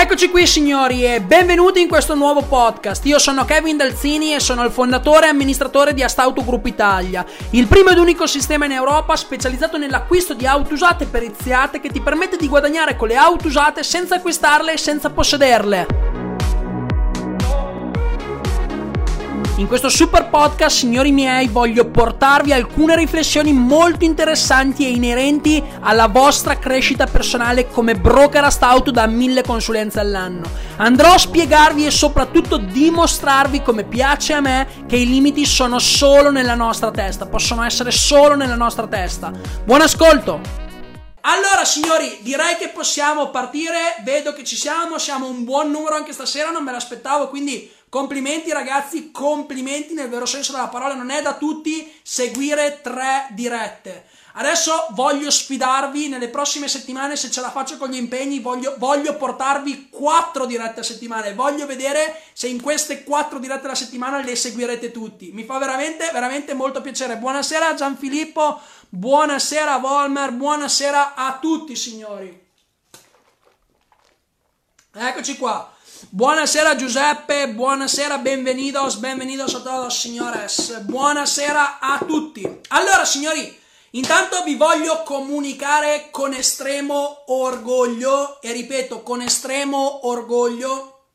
Eccoci qui signori e benvenuti in questo nuovo podcast. Io sono Kevin Dalzini e sono il fondatore e amministratore di Astauto Group Italia, il primo ed unico sistema in Europa specializzato nell'acquisto di auto usate periziate che ti permette di guadagnare con le auto usate senza acquistarle e senza possederle. In questo super podcast, signori miei, voglio portarvi alcune riflessioni molto interessanti e inerenti alla vostra crescita personale come broker a auto da mille consulenze all'anno. Andrò a spiegarvi e soprattutto dimostrarvi come piace a me che i limiti sono solo nella nostra testa, possono essere solo nella nostra testa. Buon ascolto! Allora, signori, direi che possiamo partire. Vedo che ci siamo, siamo un buon numero anche stasera, non me l'aspettavo, quindi Complimenti ragazzi, complimenti nel vero senso della parola, non è da tutti seguire tre dirette. Adesso voglio sfidarvi nelle prossime settimane, se ce la faccio con gli impegni, voglio, voglio portarvi quattro dirette a settimana e voglio vedere se in queste quattro dirette alla settimana le seguirete tutti. Mi fa veramente, veramente molto piacere. Buonasera Gianfilippo, buonasera Volmer, buonasera a tutti signori. Eccoci qua. Buonasera Giuseppe, buonasera, benvenidos, benvenidos a todos signores, buonasera a tutti. Allora signori, intanto vi voglio comunicare con estremo orgoglio, e ripeto, con estremo orgoglio,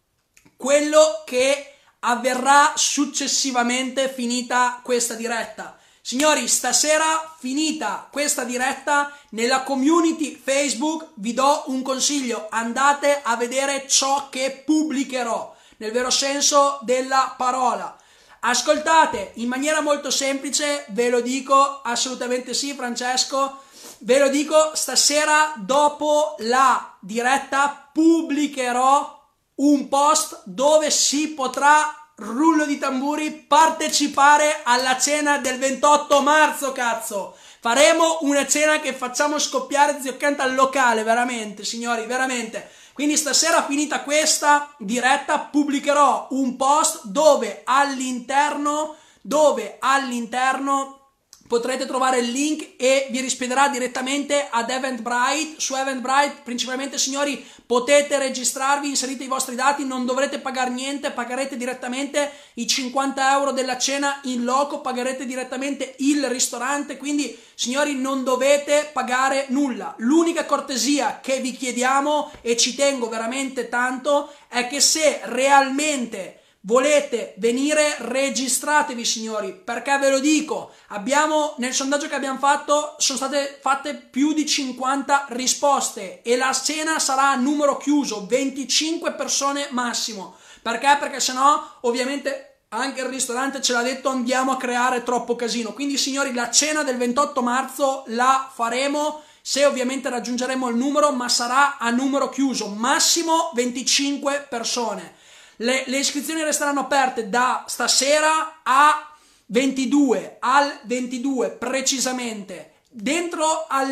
quello che avverrà successivamente finita questa diretta. Signori, stasera finita questa diretta nella community Facebook vi do un consiglio, andate a vedere ciò che pubblicherò, nel vero senso della parola. Ascoltate in maniera molto semplice, ve lo dico assolutamente sì, Francesco. Ve lo dico, stasera dopo la diretta pubblicherò un post dove si potrà rullo di tamburi, partecipare alla cena del 28 marzo, cazzo! Faremo una cena che facciamo scoppiare Zio Kent al locale, veramente, signori, veramente. Quindi stasera finita questa diretta pubblicherò un post dove all'interno, dove all'interno potrete trovare il link e vi rispederà direttamente ad Eventbrite. Su Eventbrite, principalmente, signori, potete registrarvi, inserite i vostri dati, non dovrete pagare niente, pagherete direttamente i 50 euro della cena in loco, pagherete direttamente il ristorante. Quindi, signori, non dovete pagare nulla. L'unica cortesia che vi chiediamo, e ci tengo veramente tanto, è che se realmente volete venire, registratevi signori, perché ve lo dico, abbiamo nel sondaggio che abbiamo fatto sono state fatte più di 50 risposte e la cena sarà a numero chiuso, 25 persone massimo. Perché? Perché sennò ovviamente anche il ristorante ce l'ha detto andiamo a creare troppo casino. Quindi signori, la cena del 28 marzo la faremo se ovviamente raggiungeremo il numero, ma sarà a numero chiuso, massimo 25 persone. Le, le iscrizioni resteranno aperte da stasera a 22, al 22 precisamente. Dentro, al,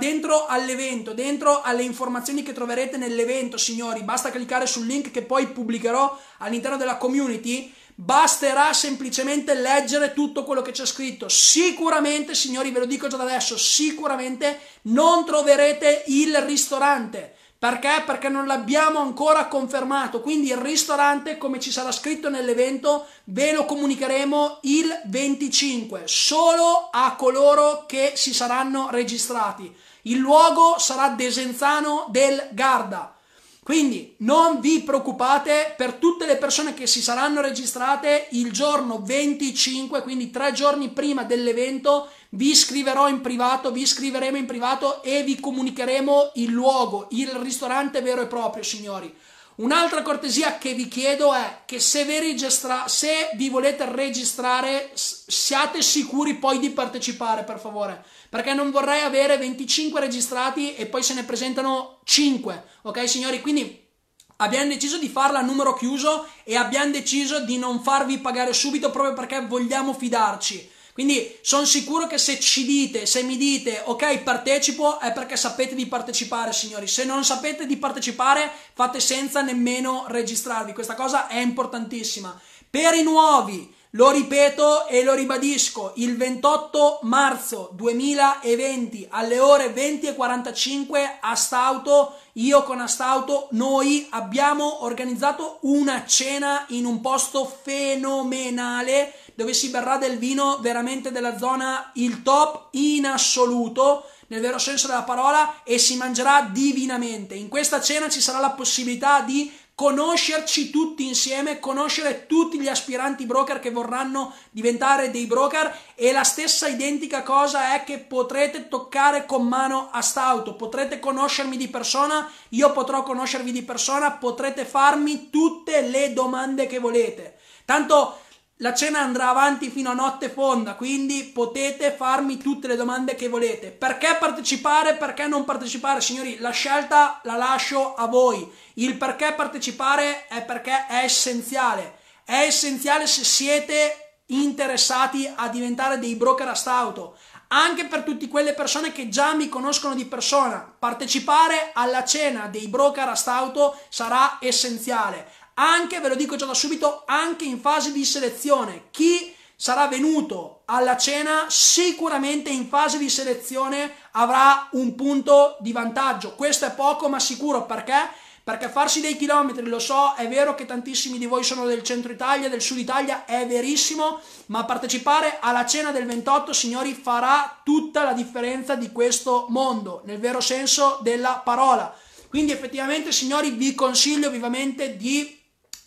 dentro, all'evento, dentro alle informazioni che troverete nell'evento, signori, basta cliccare sul link che poi pubblicherò all'interno della community. Basterà semplicemente leggere tutto quello che c'è scritto. Sicuramente, signori, ve lo dico già da adesso, sicuramente non troverete il ristorante perché? Perché non l'abbiamo ancora confermato. Quindi il ristorante, come ci sarà scritto nell'evento, ve lo comunicheremo il 25, solo a coloro che si saranno registrati. Il luogo sarà Desenzano del Garda. Quindi non vi preoccupate per tutte le persone che si saranno registrate il giorno 25, quindi tre giorni prima dell'evento, vi scriverò in privato, vi scriveremo in privato e vi comunicheremo il luogo, il ristorante vero e proprio, signori. Un'altra cortesia che vi chiedo è che se vi, registra- se vi volete registrare siate sicuri poi di partecipare per favore. Perché non vorrei avere 25 registrati e poi se ne presentano 5 ok signori? Quindi abbiamo deciso di farla a numero chiuso e abbiamo deciso di non farvi pagare subito proprio perché vogliamo fidarci quindi sono sicuro che se ci dite, se mi dite ok partecipo è perché sapete di partecipare signori, se non sapete di partecipare fate senza nemmeno registrarvi, questa cosa è importantissima. Per i nuovi Lo ripeto e lo ribadisco, il 28 marzo 2020 alle ore 20.45 a Stauto, io con Astauto, noi abbiamo organizzato una cena in un posto fenomenale dove si berrà del vino veramente della zona il top in assoluto nel vero senso della parola e si mangerà divinamente. In questa cena ci sarà la possibilità di conoscerci tutti insieme, conoscere tutti gli aspiranti broker che vorranno diventare dei broker e la stessa identica cosa è che potrete toccare con mano a Stauto, potrete conoscermi di persona, io potrò conoscervi di persona, potrete farmi tutte le domande che volete. Tanto la cena andrà avanti fino a notte fonda, quindi potete farmi tutte le domande che volete. Perché partecipare? Perché non partecipare? Signori, la scelta la lascio a voi. Il perché partecipare è perché è essenziale. È essenziale se siete interessati a diventare dei broker a stauto. Anche per tutte quelle persone che già mi conoscono di persona, partecipare alla cena dei broker a stauto sarà essenziale anche, ve lo dico già da subito, anche in fase di selezione. Chi sarà venuto alla cena sicuramente in fase di selezione avrà un punto di vantaggio. Questo è poco ma sicuro perché? Perché farsi dei chilometri, lo so, è vero che tantissimi di voi sono del centro Italia, del sud Italia, è verissimo, ma partecipare alla cena del 28, signori, farà tutta la differenza di questo mondo, nel vero senso della parola. Quindi effettivamente, signori, vi consiglio vivamente di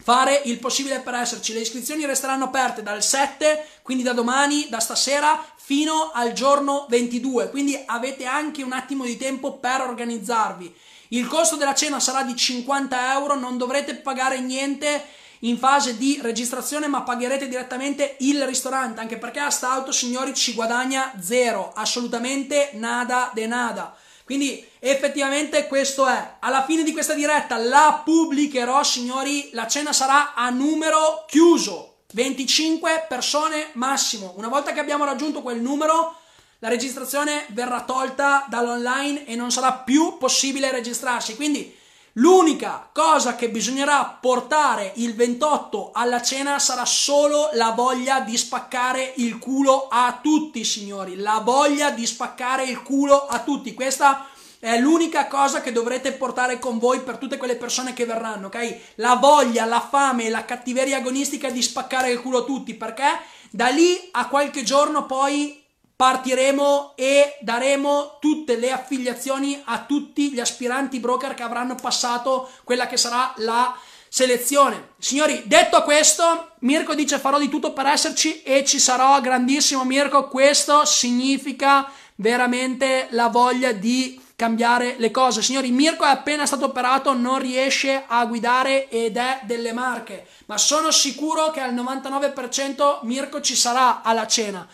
fare il possibile per esserci. Le iscrizioni resteranno aperte dal 7, quindi da domani, da stasera, fino al giorno 22, quindi avete anche un attimo di tempo per organizzarvi. Il costo della cena sarà di 50 euro, non dovrete pagare niente in fase di registrazione, ma pagherete direttamente il ristorante, anche perché a Stauto, signori, ci guadagna zero, assolutamente nada de nada. Quindi effettivamente questo è. Alla fine di questa diretta la pubblicherò, signori, la cena sarà a numero chiuso. 25 persone massimo. Una volta che abbiamo raggiunto quel numero, la registrazione verrà tolta dall'online e non sarà più possibile registrarsi. Quindi l'unica cosa che bisognerà portare il 28 alla cena sarà solo la voglia di spaccare il culo a tutti, signori. La voglia di spaccare il culo a tutti. Questa è l'unica cosa che dovrete portare con voi per tutte quelle persone che verranno, ok? La voglia, la fame, la cattiveria agonistica di spaccare il culo a tutti, perché da lì a qualche giorno poi partiremo e daremo tutte le affiliazioni a tutti gli aspiranti broker che avranno passato quella che sarà la selezione. Signori, detto questo, Mirko dice farò di tutto per esserci e ci sarò, grandissimo Mirko, questo significa veramente la voglia di cambiare le cose. Signori, Mirko è appena stato operato, non riesce a guidare ed è delle marche, ma sono sicuro che al 99% Mirko ci sarà alla cena.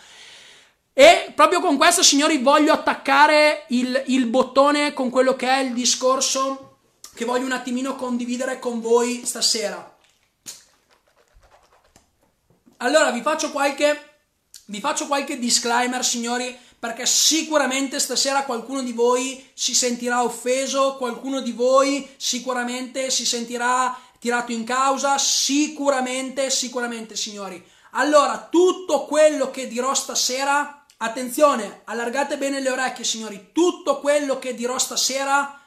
E proprio con questo, signori, voglio attaccare il, il bottone con quello che è il discorso che voglio un attimino condividere con voi stasera. Allora, vi faccio qualche, vi faccio qualche disclaimer, signori, perché sicuramente stasera qualcuno di voi si sentirà offeso, qualcuno di voi sicuramente si sentirà tirato in causa, sicuramente, sicuramente signori. Allora, tutto quello che dirò stasera, attenzione, allargate bene le orecchie signori, tutto quello che dirò stasera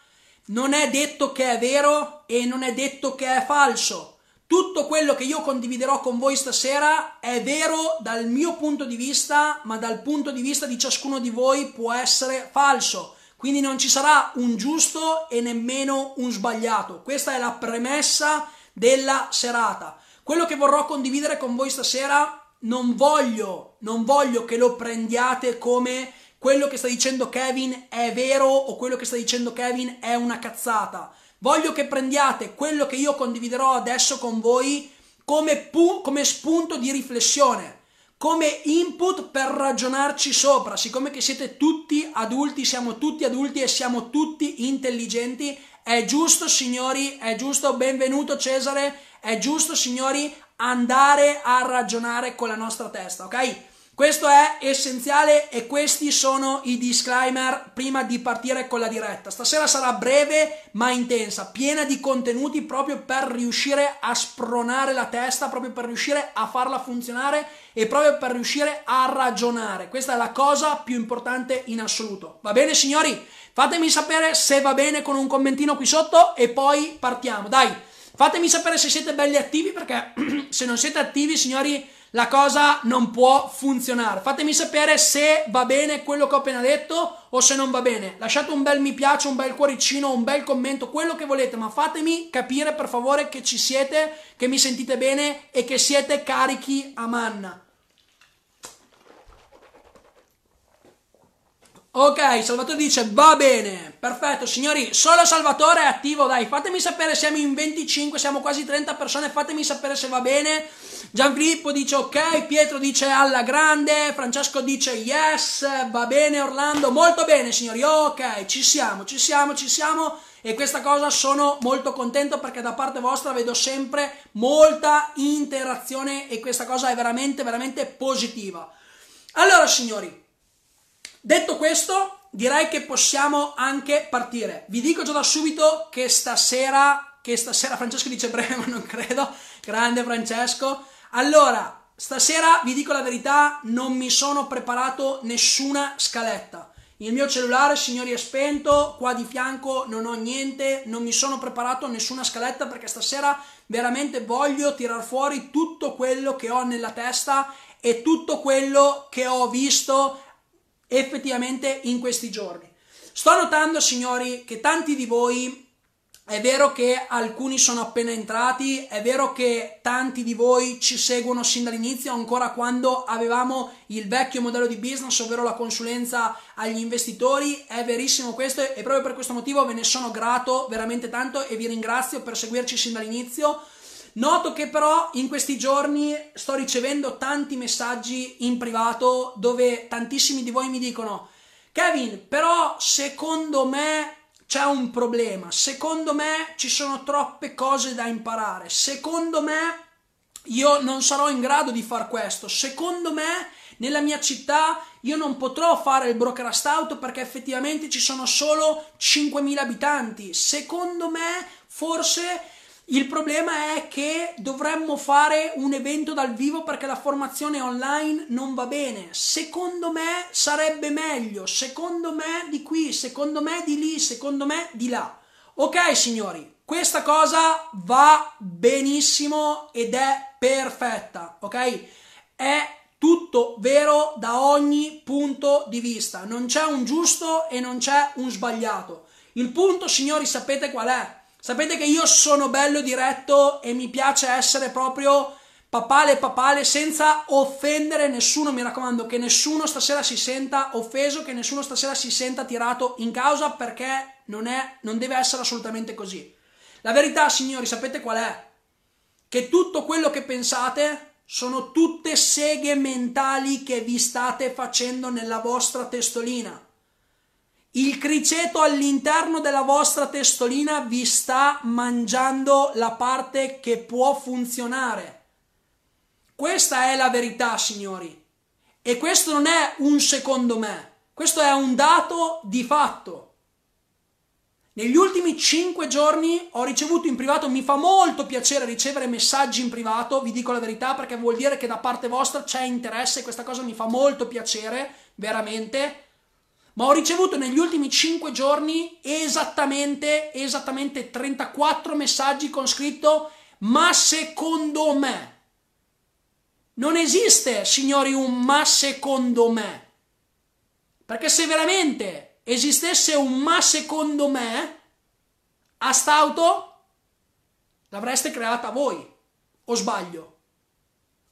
non è detto che è vero e non è detto che è falso tutto quello che io condividerò con voi stasera è vero dal mio punto di vista, ma dal punto di vista di ciascuno di voi può essere falso. Quindi non ci sarà un giusto e nemmeno un sbagliato. Questa è la premessa della serata. Quello che vorrò condividere con voi stasera non voglio, non voglio che lo prendiate come quello che sta dicendo Kevin è vero o quello che sta dicendo Kevin è una cazzata. Voglio che prendiate quello che io condividerò adesso con voi come, pu- come spunto di riflessione, come input per ragionarci sopra, siccome che siete tutti adulti, siamo tutti adulti e siamo tutti intelligenti, è giusto signori, è giusto, benvenuto Cesare, è giusto signori andare a ragionare con la nostra testa, ok? Questo è essenziale e questi sono i disclaimer prima di partire con la diretta. Stasera sarà breve ma intensa, piena di contenuti proprio per riuscire a spronare la testa, proprio per riuscire a farla funzionare e proprio per riuscire a ragionare. Questa è la cosa più importante in assoluto. Va bene signori? Fatemi sapere se va bene con un commentino qui sotto e poi partiamo. Dai, fatemi sapere se siete belli attivi perché se non siete attivi signori la cosa non può funzionare. Fatemi sapere se va bene quello che ho appena detto o se non va bene. Lasciate un bel mi piace, un bel cuoricino, un bel commento, quello che volete, ma fatemi capire per favore che ci siete, che mi sentite bene e che siete carichi a manna. Ok, Salvatore dice va bene, perfetto signori, solo Salvatore è attivo, dai, fatemi sapere, siamo in 25, siamo quasi 30 persone, fatemi sapere se va bene. Gianfilippo dice ok, Pietro dice alla grande, Francesco dice yes, va bene Orlando, molto bene signori, ok, ci siamo, ci siamo, ci siamo e questa cosa sono molto contento perché da parte vostra vedo sempre molta interazione e questa cosa è veramente, veramente positiva. Allora signori, Detto questo, direi che possiamo anche partire. Vi dico già da subito che stasera, che stasera Francesco dice breve, ma non credo, grande Francesco. Allora, stasera vi dico la verità, non mi sono preparato nessuna scaletta. Il mio cellulare, signori, è spento, qua di fianco non ho niente, non mi sono preparato nessuna scaletta perché stasera veramente voglio tirar fuori tutto quello che ho nella testa e tutto quello che ho visto effettivamente in questi giorni. Sto notando, signori, che tanti di voi è vero che alcuni sono appena entrati, è vero che tanti di voi ci seguono sin dall'inizio, ancora quando avevamo il vecchio modello di business, ovvero la consulenza agli investitori, è verissimo questo e proprio per questo motivo ve ne sono grato veramente tanto e vi ringrazio per seguirci sin dall'inizio. Noto che però in questi giorni sto ricevendo tanti messaggi in privato dove tantissimi di voi mi dicono Kevin, però secondo me c'è un problema, secondo me ci sono troppe cose da imparare, secondo me io non sarò in grado di far questo, secondo me nella mia città io non potrò fare il broker stout perché effettivamente ci sono solo 5.000 abitanti, secondo me forse il problema è che dovremmo fare un evento dal vivo perché la formazione online non va bene. Secondo me sarebbe meglio, secondo me di qui, secondo me di lì, secondo me di là. Ok signori, questa cosa va benissimo ed è perfetta, ok? È tutto vero da ogni punto di vista, non c'è un giusto e non c'è un sbagliato. Il punto, signori, sapete qual è? Sapete che io sono bello diretto e mi piace essere proprio papale papale senza offendere nessuno, mi raccomando che nessuno stasera si senta offeso, che nessuno stasera si senta tirato in causa perché non, è, non deve essere assolutamente così. La verità, signori, sapete qual è? Che tutto quello che pensate sono tutte seghe mentali che vi state facendo nella vostra testolina. Il criceto all'interno della vostra testolina vi sta mangiando la parte che può funzionare. Questa è la verità, signori. E questo non è un secondo me, questo è un dato di fatto. Negli ultimi 5 giorni ho ricevuto in privato, mi fa molto piacere ricevere messaggi in privato, vi dico la verità perché vuol dire che da parte vostra c'è interesse, questa cosa mi fa molto piacere, veramente ma ho ricevuto negli ultimi 5 giorni esattamente, esattamente 34 messaggi con scritto ma secondo me. Non esiste, signori, un ma secondo me. Perché se veramente esistesse un ma secondo me, a st'auto l'avreste creata voi. O sbaglio?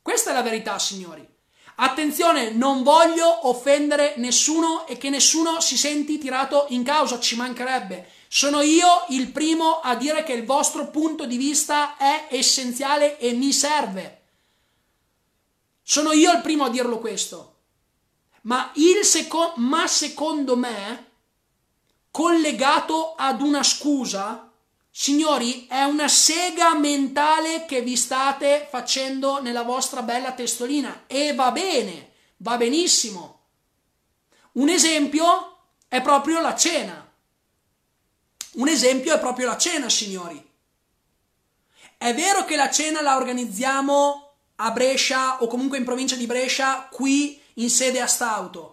Questa è la verità, signori. Attenzione, non voglio offendere nessuno e che nessuno si senti tirato in causa, ci mancherebbe. Sono io il primo a dire che il vostro punto di vista è essenziale e mi serve. Sono io il primo a dirlo questo. Ma, il seco- ma secondo me, collegato ad una scusa, Signori, è una sega mentale che vi state facendo nella vostra bella testolina e va bene, va benissimo. Un esempio è proprio la cena. Un esempio è proprio la cena, signori. È vero che la cena la organizziamo a Brescia o comunque in provincia di Brescia, qui in sede a Stauto.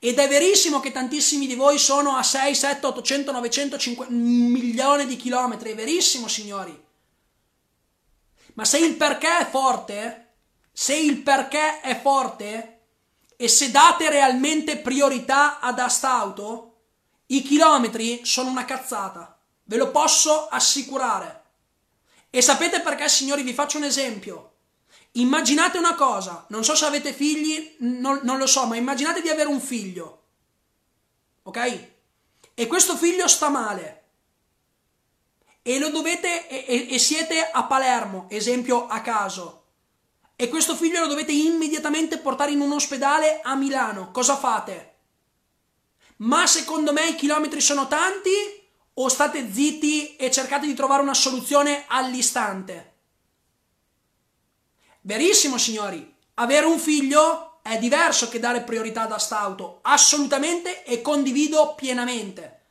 Ed è verissimo che tantissimi di voi sono a 6, 7, 800, 900, 5 milioni di chilometri. È verissimo, signori. Ma se il perché è forte, se il perché è forte e se date realmente priorità ad Astauto, i chilometri sono una cazzata. Ve lo posso assicurare. E sapete perché, signori? Vi faccio un esempio. Immaginate una cosa, non so se avete figli, non, non, lo so, ma immaginate di avere un figlio, ok? E questo figlio sta male e lo dovete e, e, siete a Palermo, esempio a caso, e questo figlio lo dovete immediatamente portare in un ospedale a Milano, cosa fate? Ma secondo me i chilometri sono tanti o state zitti e cercate di trovare una soluzione all'istante? Verissimo, signori. Avere un figlio è diverso che dare priorità ad Astauto, assolutamente e condivido pienamente.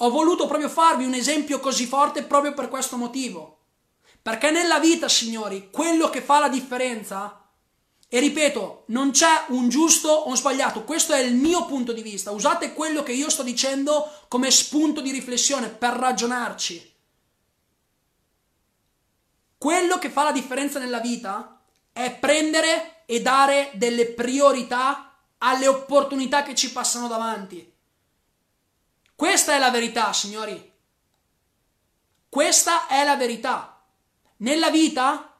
Ho voluto proprio farvi un esempio così forte proprio per questo motivo. Perché nella vita, signori, quello che fa la differenza, e ripeto, non c'è un giusto o un sbagliato, questo è il mio punto di vista. Usate quello che io sto dicendo come spunto di riflessione per ragionarci. Quello che fa la differenza nella vita è prendere e dare delle priorità alle opportunità che ci passano davanti. Questa è la verità, signori. Questa è la verità. Nella vita,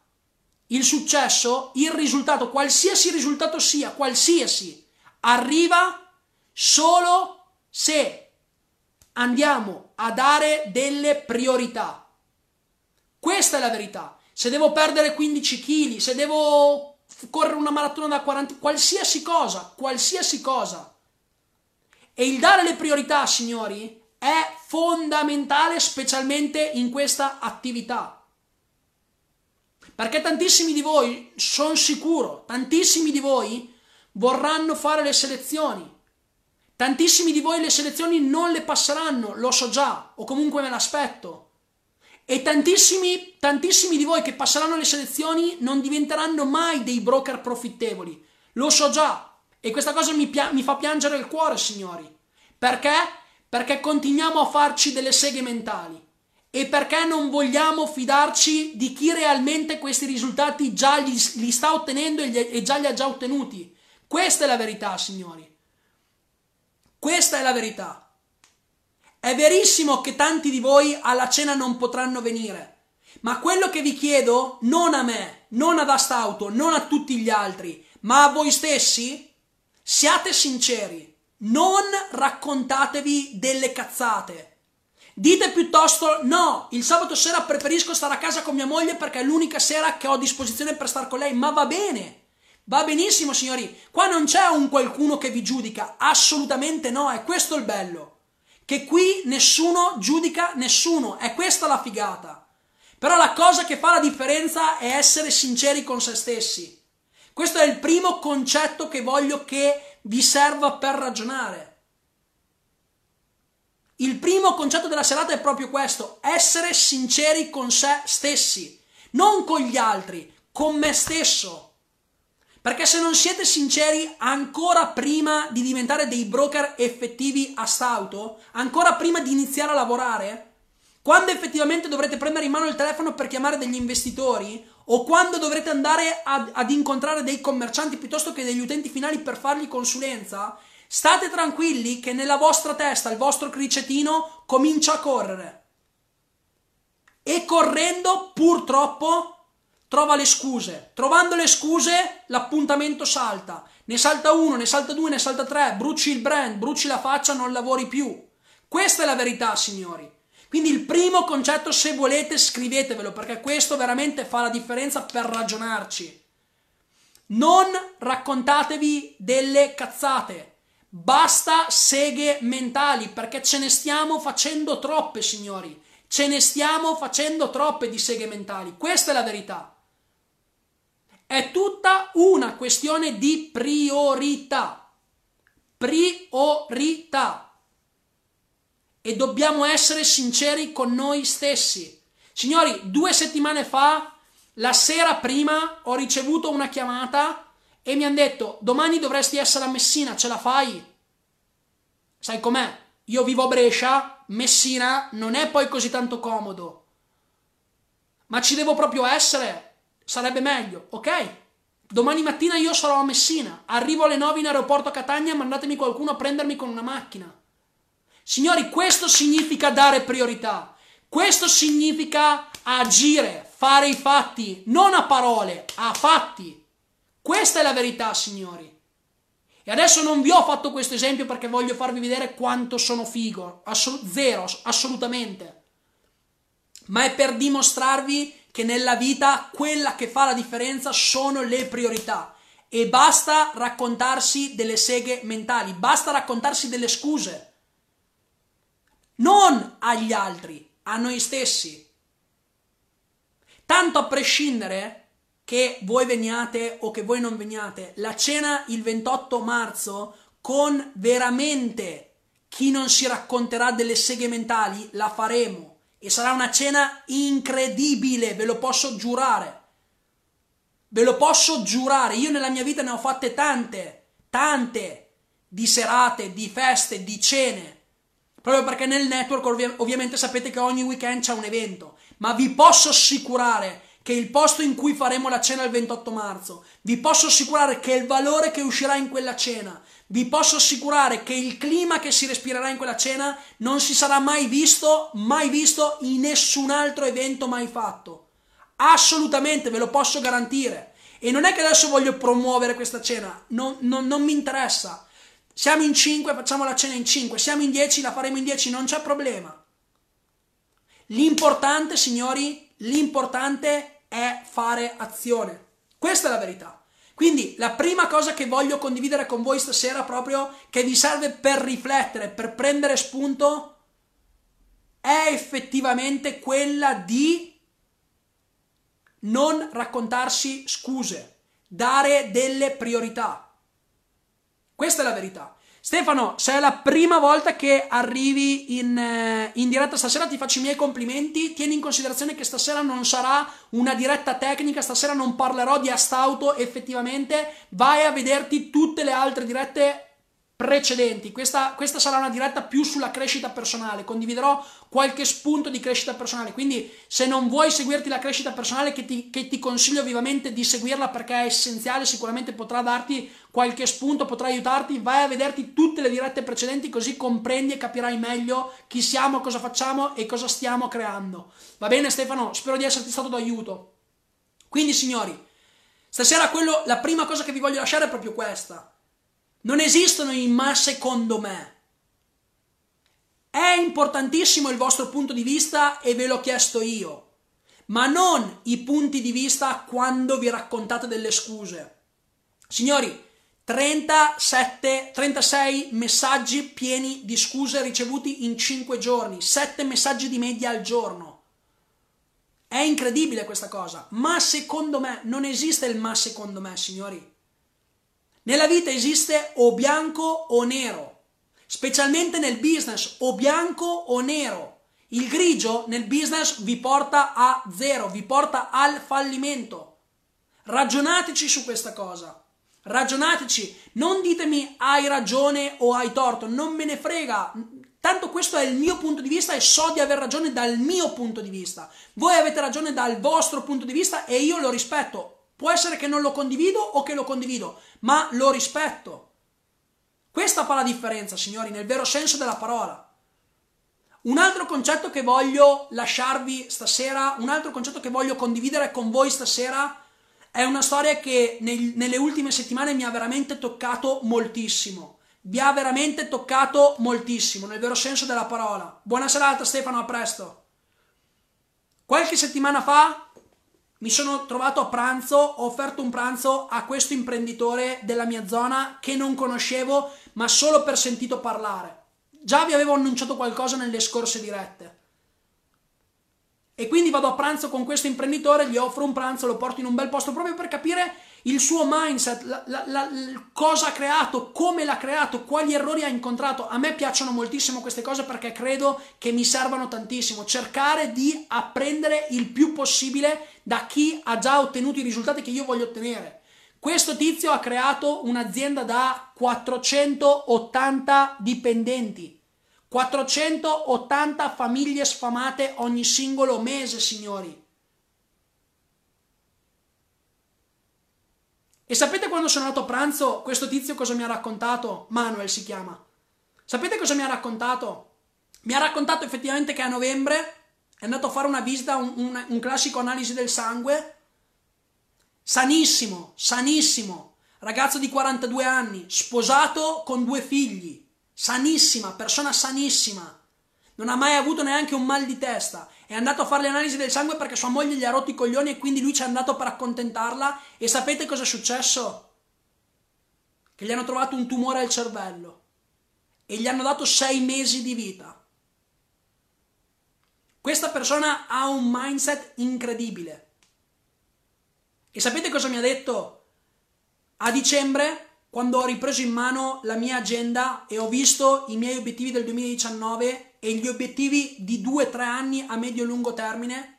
il successo, il risultato, qualsiasi risultato sia, qualsiasi, arriva solo se andiamo a dare delle priorità. Questa è la verità se devo perdere 15 kg, se devo correre una maratona da 40, qualsiasi cosa, qualsiasi cosa. E il dare le priorità, signori, è fondamentale specialmente in questa attività. Perché tantissimi di voi, sono sicuro, tantissimi di voi vorranno fare le selezioni. Tantissimi di voi le selezioni non le passeranno, lo so già, o comunque me l'aspetto. E tantissimi, tantissimi di voi che passeranno le selezioni non diventeranno mai dei broker profittevoli. Lo so già. E questa cosa mi, pia- mi fa piangere il cuore, signori. Perché? Perché continuiamo a farci delle seghe mentali. E perché non vogliamo fidarci di chi realmente questi risultati già li, li sta ottenendo e, gli, e già li ha già ottenuti. Questa è la verità, signori. Questa è la verità. È verissimo che tanti di voi alla cena non potranno venire, ma quello che vi chiedo, non a me, non ad Astauto, non a tutti gli altri, ma a voi stessi, siate sinceri, non raccontatevi delle cazzate. Dite piuttosto no, il sabato sera preferisco stare a casa con mia moglie perché è l'unica sera che ho a disposizione per stare con lei, ma va bene. Va benissimo, signori. Qua non c'è un qualcuno che vi giudica, assolutamente no, è questo il bello che qui nessuno giudica nessuno, è questa la figata. Però la cosa che fa la differenza è essere sinceri con se stessi. Questo è il primo concetto che voglio che vi serva per ragionare. Il primo concetto della serata è proprio questo, essere sinceri con se stessi, non con gli altri, con me stesso. Perché se non siete sinceri ancora prima di diventare dei broker effettivi a stauto, ancora prima di iniziare a lavorare, quando effettivamente dovrete prendere in mano il telefono per chiamare degli investitori o quando dovrete andare ad, ad incontrare dei commercianti piuttosto che degli utenti finali per fargli consulenza, state tranquilli che nella vostra testa il vostro cricetino comincia a correre. E correndo, purtroppo, trova le scuse. Trovando le scuse, l'appuntamento salta. Ne salta uno, ne salta due, ne salta tre. Bruci il brand, bruci la faccia, non lavori più. Questa è la verità, signori. Quindi il primo concetto, se volete, scrivetevelo, perché questo veramente fa la differenza per ragionarci. Non raccontatevi delle cazzate. Basta seghe mentali, perché ce ne stiamo facendo troppe, signori. Ce ne stiamo facendo troppe di seghe mentali. Questa è la verità. È tutta una questione di priorità. Priorità. E dobbiamo essere sinceri con noi stessi. Signori, due settimane fa, la sera prima, ho ricevuto una chiamata e mi hanno detto domani dovresti essere a Messina, ce la fai? Sai com'è? Io vivo a Brescia, Messina non è poi così tanto comodo. Ma ci devo proprio essere? Sarebbe meglio, ok? Domani mattina io sarò a Messina, arrivo alle 9 in aeroporto a Catania, mandatemi qualcuno a prendermi con una macchina. Signori, questo significa dare priorità, questo significa agire, fare i fatti, non a parole, a fatti. Questa è la verità, signori. E adesso non vi ho fatto questo esempio perché voglio farvi vedere quanto sono figo, Assol- zero, assolutamente. Ma è per dimostrarvi che nella vita quella che fa la differenza sono le priorità e basta raccontarsi delle seghe mentali, basta raccontarsi delle scuse. Non agli altri, a noi stessi. Tanto a prescindere che voi veniate o che voi non veniate, la cena il 28 marzo con veramente chi non si racconterà delle seghe mentali la faremo e sarà una cena incredibile, ve lo posso giurare. Ve lo posso giurare, io nella mia vita ne ho fatte tante, tante di serate, di feste, di cene. Proprio perché nel network ovvi- ovviamente sapete che ogni weekend c'è un evento, ma vi posso assicurare che il posto in cui faremo la cena il 28 marzo, vi posso assicurare che il valore che uscirà in quella cena vi posso assicurare che il clima che si respirerà in quella cena non si sarà mai visto, mai visto in nessun altro evento mai fatto. Assolutamente, ve lo posso garantire. E non è che adesso voglio promuovere questa cena, non, non, non mi interessa. Siamo in 5, facciamo la cena in 5, siamo in 10, la faremo in 10, non c'è problema. L'importante, signori, l'importante è fare azione. Questa è la verità. Quindi la prima cosa che voglio condividere con voi stasera proprio che vi serve per riflettere, per prendere spunto, è effettivamente quella di non raccontarsi scuse, dare delle priorità. Questa è la verità. Stefano, se è la prima volta che arrivi in, eh, in, diretta stasera, ti faccio i miei complimenti. Tieni in considerazione che stasera non sarà una diretta tecnica, stasera non parlerò di Astauto effettivamente. Vai a vederti tutte le altre dirette precedenti. Questa, questa, sarà una diretta più sulla crescita personale. Condividerò qualche spunto di crescita personale. Quindi, se non vuoi seguirti la crescita personale, che ti, che ti, consiglio vivamente di seguirla perché è essenziale, sicuramente potrà darti qualche spunto, potrà aiutarti. Vai a vederti tutte le dirette precedenti, così comprendi e capirai meglio chi siamo, cosa facciamo e cosa stiamo creando. Va bene, Stefano? Spero di esserti stato d'aiuto. Quindi, signori, stasera quello, la prima cosa che vi voglio lasciare è proprio questa non esistono i ma secondo me. È importantissimo il vostro punto di vista e ve l'ho chiesto io, ma non i punti di vista quando vi raccontate delle scuse. Signori, 37, 36 messaggi pieni di scuse ricevuti in 5 giorni, 7 messaggi di media al giorno. È incredibile questa cosa, ma secondo me non esiste il ma secondo me, signori. Nella vita esiste o bianco o nero, specialmente nel business, o bianco o nero. Il grigio nel business vi porta a zero, vi porta al fallimento. Ragionateci su questa cosa. Ragionateci, non ditemi hai ragione o hai torto, non me ne frega. Tanto questo è il mio punto di vista e so di aver ragione dal mio punto di vista. Voi avete ragione dal vostro punto di vista e io lo rispetto. Può essere che non lo condivido o che lo condivido, ma lo rispetto. Questa fa la differenza, signori, nel vero senso della parola. Un altro concetto che voglio lasciarvi stasera, un altro concetto che voglio condividere con voi stasera, è una storia che nel, nelle ultime settimane mi ha veramente toccato moltissimo. Vi ha veramente toccato moltissimo, nel vero senso della parola. Buona serata Stefano, a presto. Qualche settimana fa mi sono trovato a pranzo, ho offerto un pranzo a questo imprenditore della mia zona che non conoscevo, ma solo per sentito parlare. Già vi avevo annunciato qualcosa nelle scorse dirette. E quindi vado a pranzo con questo imprenditore, gli offro un pranzo, lo porto in un bel posto proprio per capire il suo mindset, la, la, la, cosa ha creato, come l'ha creato, quali errori ha incontrato. A me piacciono moltissimo queste cose perché credo che mi servano tantissimo. Cercare di apprendere il più possibile da chi ha già ottenuto i risultati che io voglio ottenere. Questo tizio ha creato un'azienda da 480 dipendenti. 480 famiglie sfamate ogni singolo mese, signori. E sapete quando sono andato a pranzo, questo tizio cosa mi ha raccontato? Manuel si chiama. Sapete cosa mi ha raccontato? Mi ha raccontato effettivamente che a novembre è andato a fare una visita, un, un, un classico analisi del sangue. Sanissimo, sanissimo. Ragazzo di 42 anni, sposato con due figli sanissima, persona sanissima, non ha mai avuto neanche un mal di testa, è andato a fare le analisi del sangue perché sua moglie gli ha rotto i coglioni e quindi lui ci è andato per accontentarla e sapete cosa è successo? Che gli hanno trovato un tumore al cervello e gli hanno dato sei mesi di vita. Questa persona ha un mindset incredibile. E sapete cosa mi ha detto? A dicembre quando ho ripreso in mano la mia agenda e ho visto i miei obiettivi del 2019 e gli obiettivi di 2-3 anni a medio e lungo termine,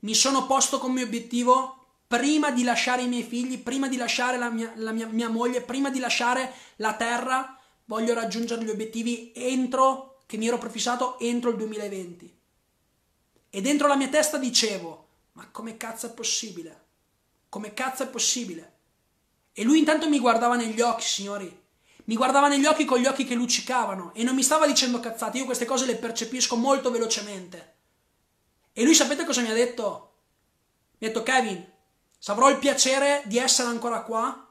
mi sono posto come obiettivo prima di lasciare i miei figli, prima di lasciare la mia, la mia, mia moglie, prima di lasciare la terra, voglio raggiungere gli obiettivi entro, che mi ero prefissato entro il 2020. E dentro la mia testa dicevo, ma come cazzo è possibile? Come cazzo è possibile? E lui intanto mi guardava negli occhi, signori. Mi guardava negli occhi con gli occhi che luccicavano e non mi stava dicendo cazzate, io queste cose le percepisco molto velocemente. E lui sapete cosa mi ha detto? Mi ha detto Kevin, se avrò il piacere di essere ancora qua,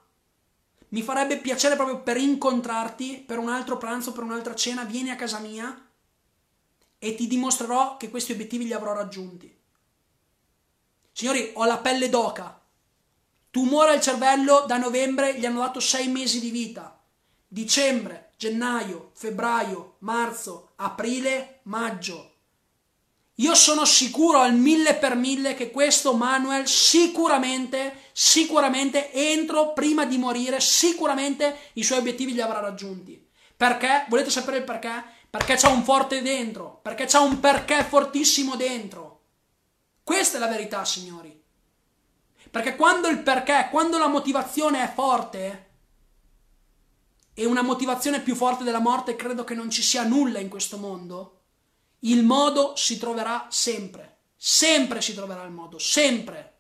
mi farebbe piacere proprio per incontrarti per un altro pranzo, per un'altra cena, vieni a casa mia e ti dimostrerò che questi obiettivi li avrò raggiunti. Signori, ho la pelle d'oca Tumore al cervello da novembre gli hanno dato sei mesi di vita. Dicembre, gennaio, febbraio, marzo, aprile, maggio. Io sono sicuro al mille per mille che questo Manuel sicuramente, sicuramente entro prima di morire, sicuramente i suoi obiettivi li avrà raggiunti. Perché? Volete sapere il perché? Perché c'ha un forte dentro, perché c'ha un perché fortissimo dentro. Questa è la verità, signori. Perché quando il perché, quando la motivazione è forte, e una motivazione più forte della morte, credo che non ci sia nulla in questo mondo, il modo si troverà sempre. Sempre si troverà il modo, sempre.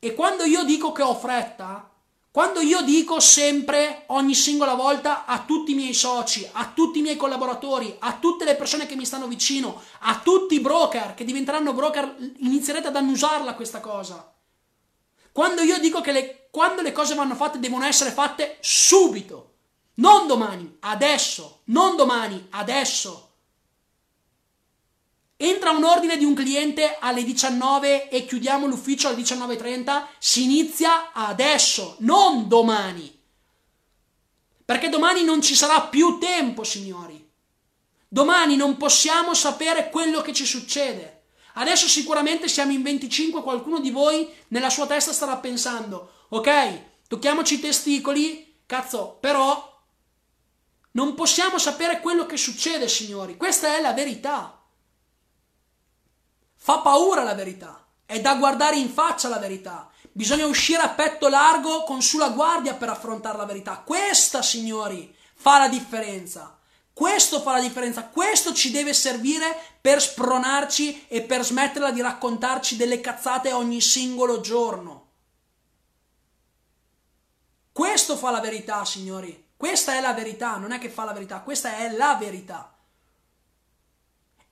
E quando io dico che ho fretta, quando io dico sempre, ogni singola volta, a tutti i miei soci, a tutti i miei collaboratori, a tutte le persone che mi stanno vicino, a tutti i broker che diventeranno broker, inizierete ad annusarla questa cosa. Quando io dico che le, quando le cose vanno fatte devono essere fatte subito, non domani, adesso, non domani, adesso. Entra un ordine di un cliente alle 19 e chiudiamo l'ufficio alle 19.30, si inizia adesso, non domani. Perché domani non ci sarà più tempo, signori. Domani non possiamo sapere quello che ci succede. Adesso sicuramente siamo in 25, qualcuno di voi nella sua testa starà pensando, ok, tocchiamoci i testicoli, cazzo, però non possiamo sapere quello che succede, signori. Questa è la verità. Fa paura la verità, è da guardare in faccia la verità. Bisogna uscire a petto largo con sulla guardia per affrontare la verità. Questa, signori, fa la differenza. Questo fa la differenza, questo ci deve servire per spronarci e per smetterla di raccontarci delle cazzate ogni singolo giorno. Questo fa la verità, signori. Questa è la verità, non è che fa la verità, questa è la verità.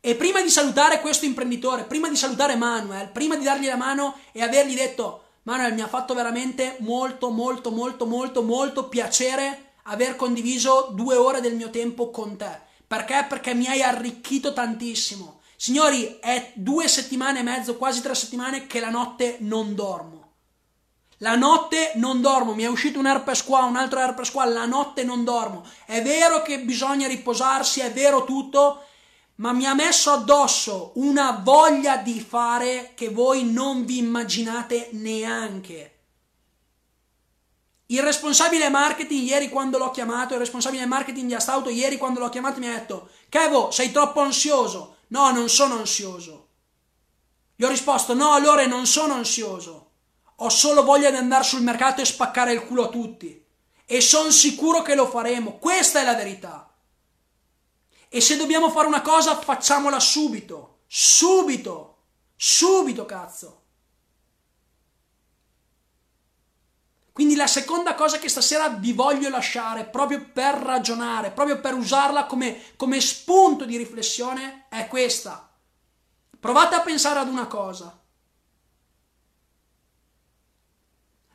E prima di salutare questo imprenditore, prima di salutare Manuel, prima di dargli la mano e avergli detto Manuel mi ha fatto veramente molto molto molto molto molto piacere aver condiviso due ore del mio tempo con te. Perché? Perché mi hai arricchito tantissimo. Signori, è due settimane e mezzo, quasi tre settimane che la notte non dormo. La notte non dormo, mi è uscito un herpes qua, un altro herpes qua, la notte non dormo. È vero che bisogna riposarsi, è vero tutto, ma mi ha messo addosso una voglia di fare che voi non vi immaginate neanche. Il responsabile marketing ieri quando l'ho chiamato, il responsabile marketing di Astauto ieri quando l'ho chiamato mi ha detto Kevo, sei troppo ansioso. No, non sono ansioso. Gli ho risposto no, allora non sono ansioso. Ho solo voglia di andare sul mercato e spaccare il culo a tutti. E sono sicuro che lo faremo. Questa è la verità. E se dobbiamo fare una cosa, facciamola subito. Subito. Subito, cazzo. Quindi la seconda cosa che stasera vi voglio lasciare, proprio per ragionare, proprio per usarla come, come spunto di riflessione, è questa. Provate a pensare ad una cosa.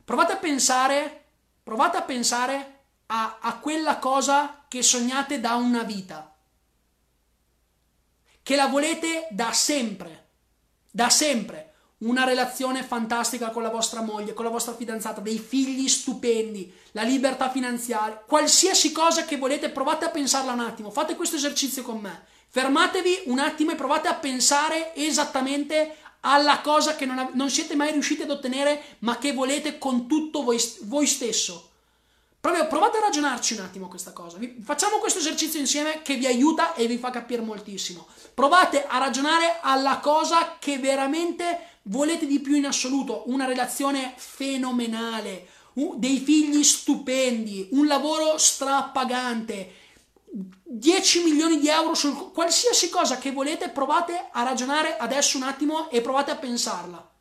Provate a pensare, provate a pensare a, a quella cosa che sognate da una vita, che la volete da sempre, da sempre una relazione fantastica con la vostra moglie, con la vostra fidanzata, dei figli stupendi, la libertà finanziaria, qualsiasi cosa che volete, provate a pensarla un attimo, fate questo esercizio con me. Fermatevi un attimo e provate a pensare esattamente alla cosa che non, non siete mai riusciti ad ottenere, ma che volete con tutto voi, voi stesso. Proprio provate a ragionarci un attimo questa cosa. Facciamo questo esercizio insieme che vi aiuta e vi fa capire moltissimo. Provate a ragionare alla cosa che veramente volete di più in assoluto, una relazione fenomenale, dei figli stupendi, un lavoro strapagante, 10 milioni di euro su qualsiasi cosa che volete, provate a ragionare adesso un attimo e provate a pensarla.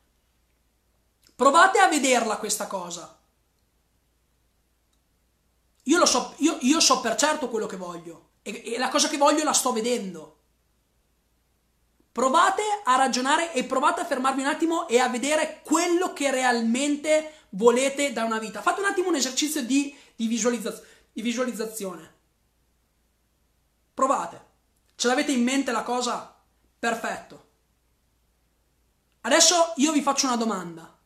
Provate a vederla questa cosa. Io lo so, io, io so per certo quello che voglio e, e la cosa che voglio la sto vedendo. Provate a ragionare e provate a fermarvi un attimo e a vedere quello che realmente volete da una vita. Fate un attimo un esercizio di, di, visualizza- di visualizzazione. Provate. Ce l'avete in mente la cosa? Perfetto. Adesso io vi faccio una domanda.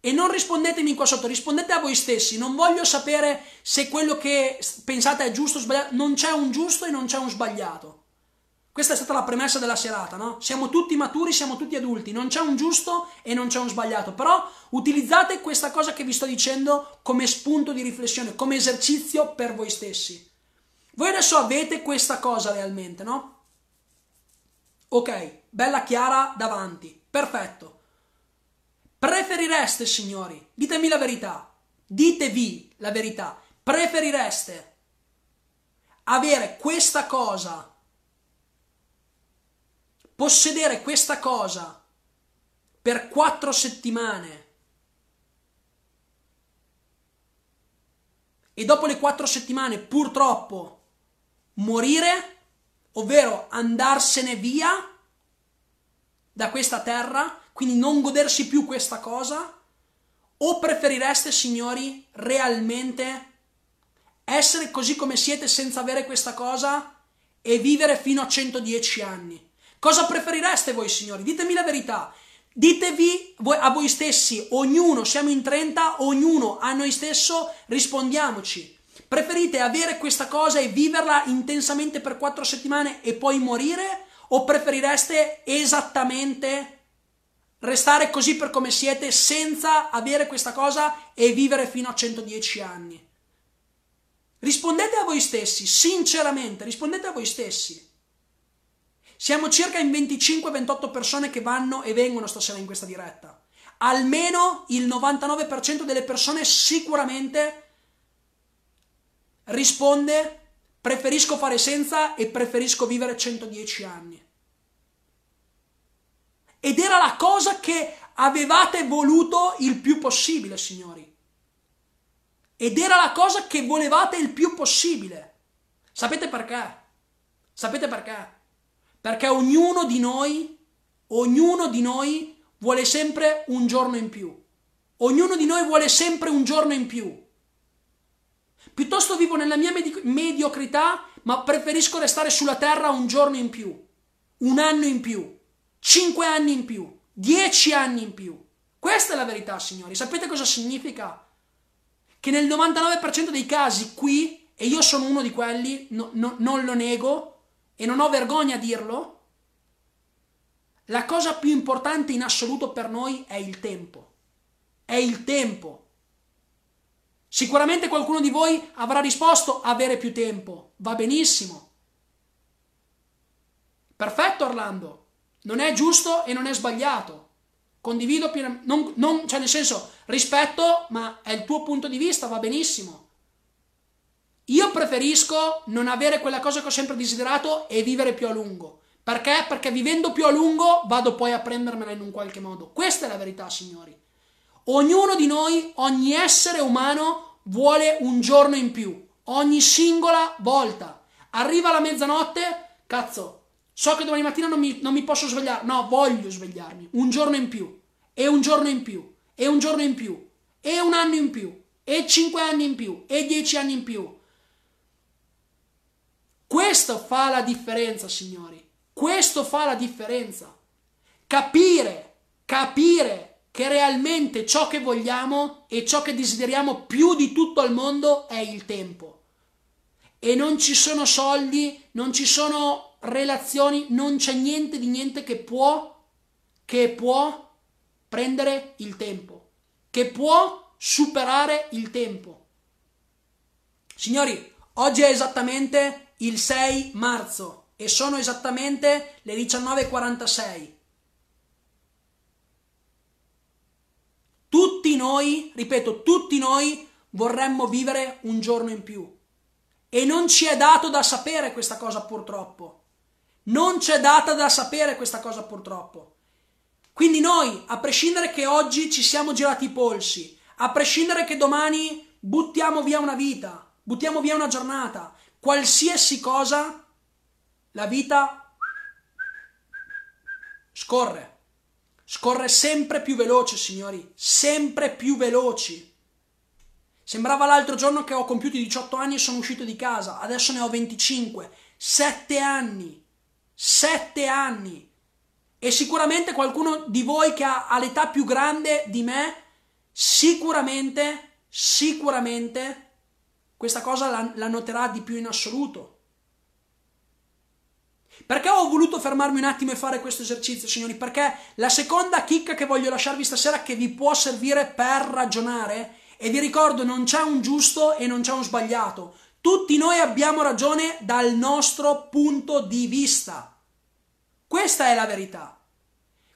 E non rispondetemi qua sotto, rispondete a voi stessi. Non voglio sapere se quello che pensate è giusto o sbagliato. Non c'è un giusto e non c'è un sbagliato. Questa è stata la premessa della serata, no? Siamo tutti maturi, siamo tutti adulti, non c'è un giusto e non c'è un sbagliato, però utilizzate questa cosa che vi sto dicendo come spunto di riflessione, come esercizio per voi stessi. Voi adesso avete questa cosa realmente, no? Ok, bella chiara davanti, perfetto. Preferireste, signori, ditemi la verità, ditevi la verità, preferireste avere questa cosa possedere questa cosa per quattro settimane e dopo le quattro settimane purtroppo morire, ovvero andarsene via da questa terra, quindi non godersi più questa cosa, o preferireste, signori, realmente essere così come siete senza avere questa cosa e vivere fino a 110 anni? Cosa preferireste voi, signori? Ditemi la verità. Ditevi a voi stessi, ognuno, siamo in 30, ognuno a noi stesso, rispondiamoci. Preferite avere questa cosa e viverla intensamente per quattro settimane e poi morire? O preferireste esattamente restare così per come siete senza avere questa cosa e vivere fino a 110 anni? Rispondete a voi stessi, sinceramente, rispondete a voi stessi. Siamo circa in 25-28 persone che vanno e vengono stasera in questa diretta. Almeno il 99% delle persone sicuramente risponde preferisco fare senza e preferisco vivere 110 anni. Ed era la cosa che avevate voluto il più possibile, signori. Ed era la cosa che volevate il più possibile. Sapete perché? Sapete perché? Perché ognuno di noi, ognuno di noi vuole sempre un giorno in più. Ognuno di noi vuole sempre un giorno in più. Piuttosto vivo nella mia medi- mediocrità, ma preferisco restare sulla terra un giorno in più, un anno in più, cinque anni in più, dieci anni in più. Questa è la verità, signori. Sapete cosa significa? Che nel 99% dei casi qui, e io sono uno di quelli, no, no, non lo nego, e non ho vergogna a dirlo, la cosa più importante in assoluto per noi è il tempo. È il tempo. Sicuramente qualcuno di voi avrà risposto avere più tempo. Va benissimo. Perfetto Orlando. Non è giusto e non è sbagliato. Condivido pienamente. Non, non, cioè nel senso, rispetto, ma è il tuo punto di vista, va benissimo. Io preferisco non avere quella cosa che ho sempre desiderato e vivere più a lungo. Perché? Perché vivendo più a lungo vado poi a prendermela in un qualche modo. Questa è la verità, signori. Ognuno di noi, ogni essere umano vuole un giorno in più, ogni singola volta. Arriva la mezzanotte, cazzo, so che domani mattina non mi, non mi posso svegliare, no, voglio svegliarmi, un giorno in più, e un giorno in più, e un giorno in più, e un anno in più, e cinque anni in più, e dieci anni in più. Questo fa la differenza, signori. Questo fa la differenza. Capire, capire che realmente ciò che vogliamo e ciò che desideriamo più di tutto al mondo è il tempo. E non ci sono soldi, non ci sono relazioni, non c'è niente di niente che può, che può prendere il tempo, che può superare il tempo. Signori, oggi è esattamente il 6 marzo e sono esattamente le 19.46. Tutti noi, ripeto, tutti noi vorremmo vivere un giorno in più. E non ci è dato da sapere questa cosa purtroppo. Non ci è data da sapere questa cosa purtroppo. Quindi noi, a prescindere che oggi ci siamo girati i polsi, a prescindere che domani buttiamo via una vita, buttiamo via una giornata, qualsiasi cosa, la vita scorre. Scorre sempre più veloce, signori, sempre più veloci. Sembrava l'altro giorno che ho compiuto 18 anni e sono uscito di casa, adesso ne ho 25. 7 anni. 7 anni. E sicuramente qualcuno di voi che ha, l'età più grande di me, sicuramente, sicuramente, questa cosa la, la noterà di più in assoluto. Perché ho voluto fermarmi un attimo e fare questo esercizio, signori? Perché la seconda chicca che voglio lasciarvi stasera che vi può servire per ragionare, e vi ricordo non c'è un giusto e non c'è un sbagliato. Tutti noi abbiamo ragione dal nostro punto di vista. Questa è la verità.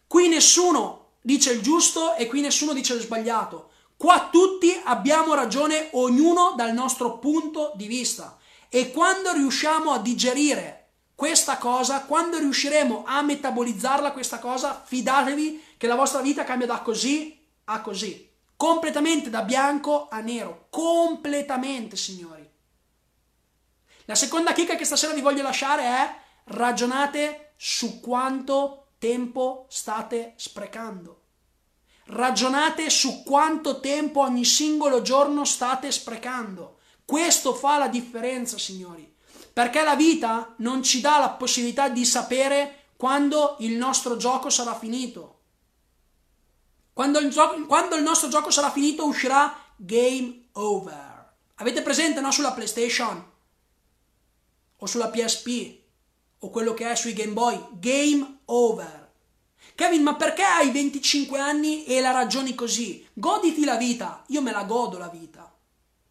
Qui nessuno dice il giusto e qui nessuno dice il sbagliato. Qua tutti abbiamo ragione, ognuno dal nostro punto di vista. E quando riusciamo a digerire questa cosa, quando riusciremo a metabolizzarla questa cosa, fidatevi che la vostra vita cambia da così a così. Completamente da bianco a nero. Completamente, signori. La seconda chicca che stasera vi voglio lasciare è ragionate su quanto tempo state sprecando. Ragionate su quanto tempo ogni singolo giorno state sprecando. Questo fa la differenza, signori perché la vita non ci dà la possibilità di sapere quando il nostro gioco sarà finito. Quando il, gioco, quando il nostro gioco sarà finito uscirà Game Over. Avete presente no? sulla PlayStation o sulla PSP o quello che è sui Game Boy? Game Over. Kevin, ma perché hai 25 anni e la ragioni così? Goditi la vita. Io me la godo la vita.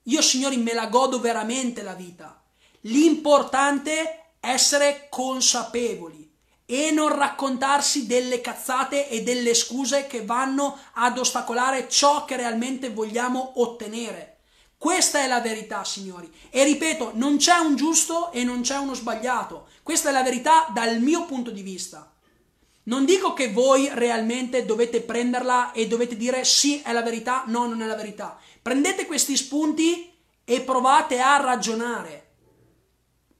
Io, signori, me la godo veramente la vita. L'importante è essere consapevoli e non raccontarsi delle cazzate e delle scuse che vanno ad ostacolare ciò che realmente vogliamo ottenere. Questa è la verità, signori. E ripeto, non c'è un giusto e non c'è uno sbagliato. Questa è la verità dal mio punto di vista. Non dico che voi realmente dovete prenderla e dovete dire sì, è la verità, no, non è la verità. Prendete questi spunti e provate a ragionare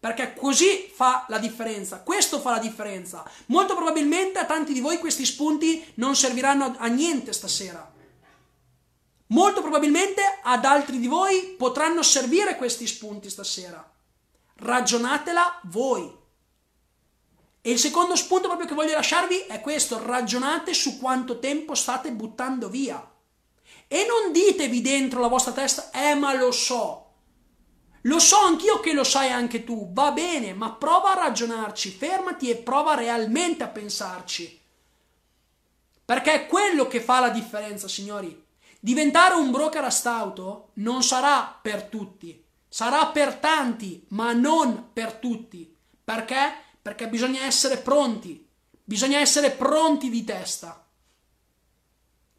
perché così fa la differenza, questo fa la differenza. Molto probabilmente a tanti di voi questi spunti non serviranno a niente stasera. Molto probabilmente ad altri di voi potranno servire questi spunti stasera. Ragionatela voi. E il secondo spunto proprio che voglio lasciarvi è questo, ragionate su quanto tempo state buttando via. E non ditevi dentro la vostra testa, eh ma lo so, Lo so anch'io che lo sai anche tu, va bene, ma prova a ragionarci, fermati e prova realmente a pensarci. Perché è quello che fa la differenza, signori. Diventare un broker a stauto non sarà per tutti, sarà per tanti, ma non per tutti. Perché? Perché bisogna essere pronti, bisogna essere pronti di testa.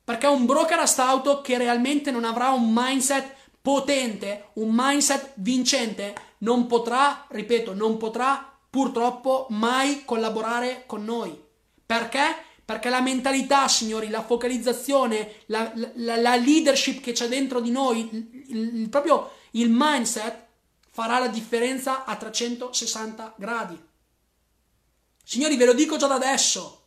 Perché un broker a stauto che realmente non avrà un mindset potente, un mindset vincente, non potrà, ripeto, non potrà purtroppo mai collaborare con noi. Perché? Perché la mentalità, signori, la focalizzazione, la, la, la leadership che c'è dentro di noi, il, il, proprio il mindset farà la differenza a 360 gradi. Signori, ve lo dico già da adesso.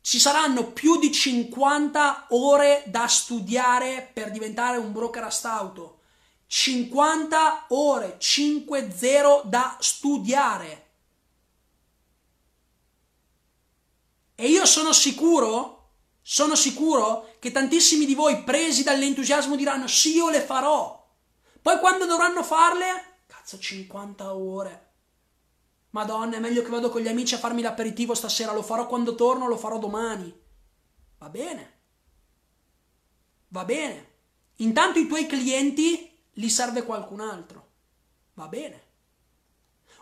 Ci saranno più di 50 ore da studiare per diventare un broker a stauto. 50 ore, 5-0 da studiare. E io sono sicuro, sono sicuro che tantissimi di voi presi dall'entusiasmo diranno sì, io le farò. Poi quando dovranno farle, cazzo 50 ore. Madonna, è meglio che vado con gli amici a farmi l'aperitivo stasera, lo farò quando torno, lo farò domani. Va bene. Va bene. Intanto i tuoi clienti li serve qualcun altro. Va bene.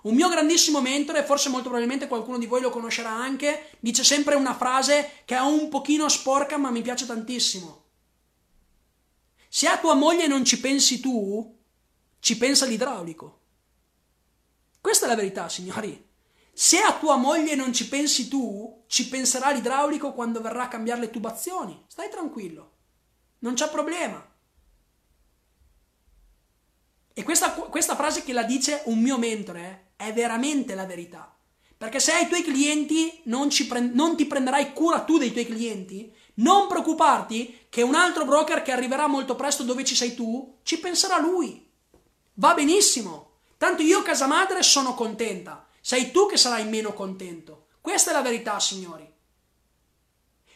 Un mio grandissimo mentore, forse molto probabilmente qualcuno di voi lo conoscerà anche, dice sempre una frase che è un pochino sporca ma mi piace tantissimo. Se a tua moglie non ci pensi tu, ci pensa l'idraulico. Questa è la verità, signori. Se a tua moglie non ci pensi tu, ci penserà l'idraulico quando verrà a cambiare le tubazioni. Stai tranquillo. Non c'è problema. E questa, questa frase che la dice un mio mentore è veramente la verità. Perché se ai tuoi clienti non, pre- non ti prenderai cura tu dei tuoi clienti, non preoccuparti che un altro broker che arriverà molto presto dove ci sei tu, ci penserà lui. Va benissimo. Tanto io, casa madre, sono contenta. Sei tu che sarai meno contento. Questa è la verità, signori.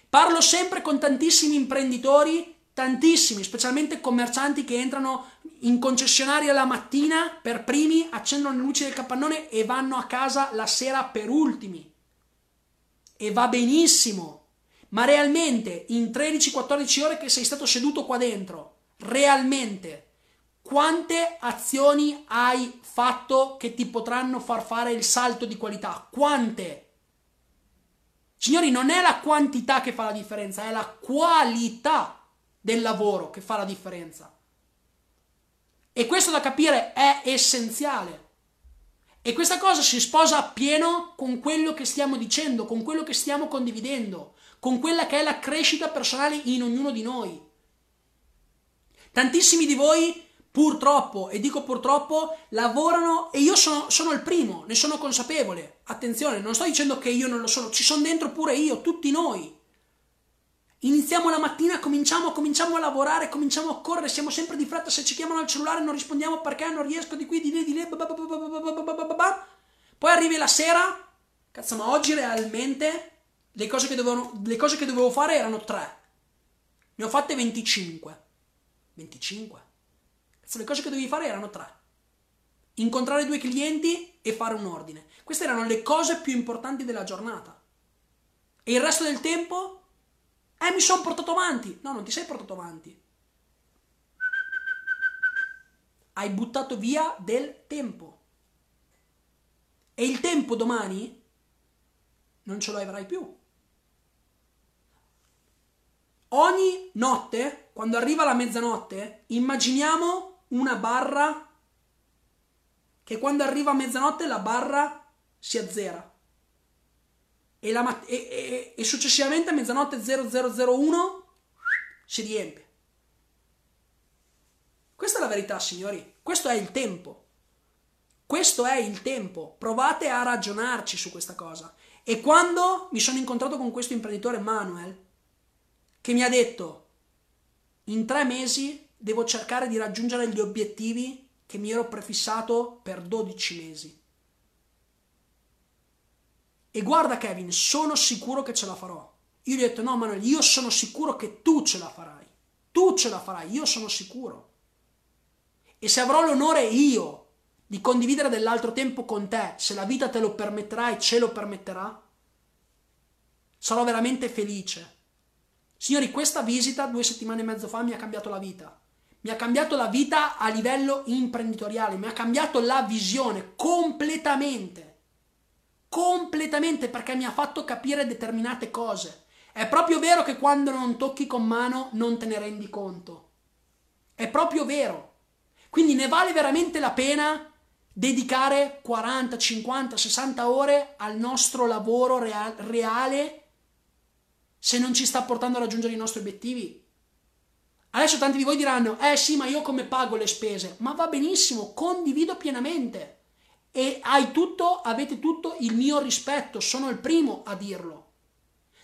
Parlo sempre con tantissimi imprenditori, tantissimi, specialmente commercianti che entrano in concessionaria la mattina per primi, accendono le luci del capannone e vanno a casa la sera per ultimi. E va benissimo. Ma realmente in 13-14 ore che sei stato seduto qua dentro, realmente quante azioni hai fatto che ti potranno far fare il salto di qualità? Quante? Signori, non è la quantità che fa la differenza, è la qualità del lavoro che fa la differenza. E questo da capire è essenziale. E questa cosa si sposa appieno con quello che stiamo dicendo, con quello che stiamo condividendo, con quella che è la crescita personale in ognuno di noi. Tantissimi di voi purtroppo, e dico purtroppo, lavorano e io sono, sono, il primo, ne sono consapevole. Attenzione, non sto dicendo che io non lo sono, ci sono dentro pure io, tutti noi. Iniziamo la mattina, cominciamo, cominciamo a lavorare, cominciamo a correre, siamo sempre di fretta, se ci chiamano al cellulare non rispondiamo perché non riesco di qui, di lì, di lì, poi arrivi la sera, cazzo ma oggi realmente le cose che, dovevano, le cose che dovevo fare erano tre, ne ho fatte 25. 25? Le cose che dovevi fare erano tre. Incontrare due clienti e fare un ordine. Queste erano le cose più importanti della giornata. E il resto del tempo? Eh, mi sono portato avanti. No, non ti sei portato avanti. Hai buttato via del tempo. E il tempo domani non ce lo avrai più. Ogni notte, quando arriva la mezzanotte, immaginiamo una barra che quando arriva a mezzanotte la barra si azzera e, la, e, e, e successivamente a mezzanotte 0001 si riempie. Questa è la verità, signori. Questo è il tempo. Questo è il tempo. Provate a ragionarci su questa cosa. E quando mi sono incontrato con questo imprenditore Manuel, che mi ha detto, in tre mesi devo cercare di raggiungere gli obiettivi che mi ero prefissato per 12 mesi. E guarda Kevin, sono sicuro che ce la farò. Io gli ho detto no Manuel, io sono sicuro che tu ce la farai. Tu ce la farai, io sono sicuro. E se avrò l'onore io di condividere dell'altro tempo con te, se la vita te lo permetterà e ce lo permetterà, sarò veramente felice. Signori, questa visita due settimane e mezzo fa mi ha cambiato la vita. Mi ha cambiato la vita a livello imprenditoriale, mi ha cambiato la visione completamente. Completamente perché mi ha fatto capire determinate cose. È proprio vero che quando non tocchi con mano non te ne rendi conto. È proprio vero. Quindi ne vale veramente la pena dedicare 40, 50, 60 ore al nostro lavoro reale se non ci sta portando a raggiungere i nostri obiettivi. Adesso tanti di voi diranno, eh sì, ma io come pago le spese? Ma va benissimo, condivido pienamente. E hai tutto, avete tutto il mio rispetto, sono il primo a dirlo.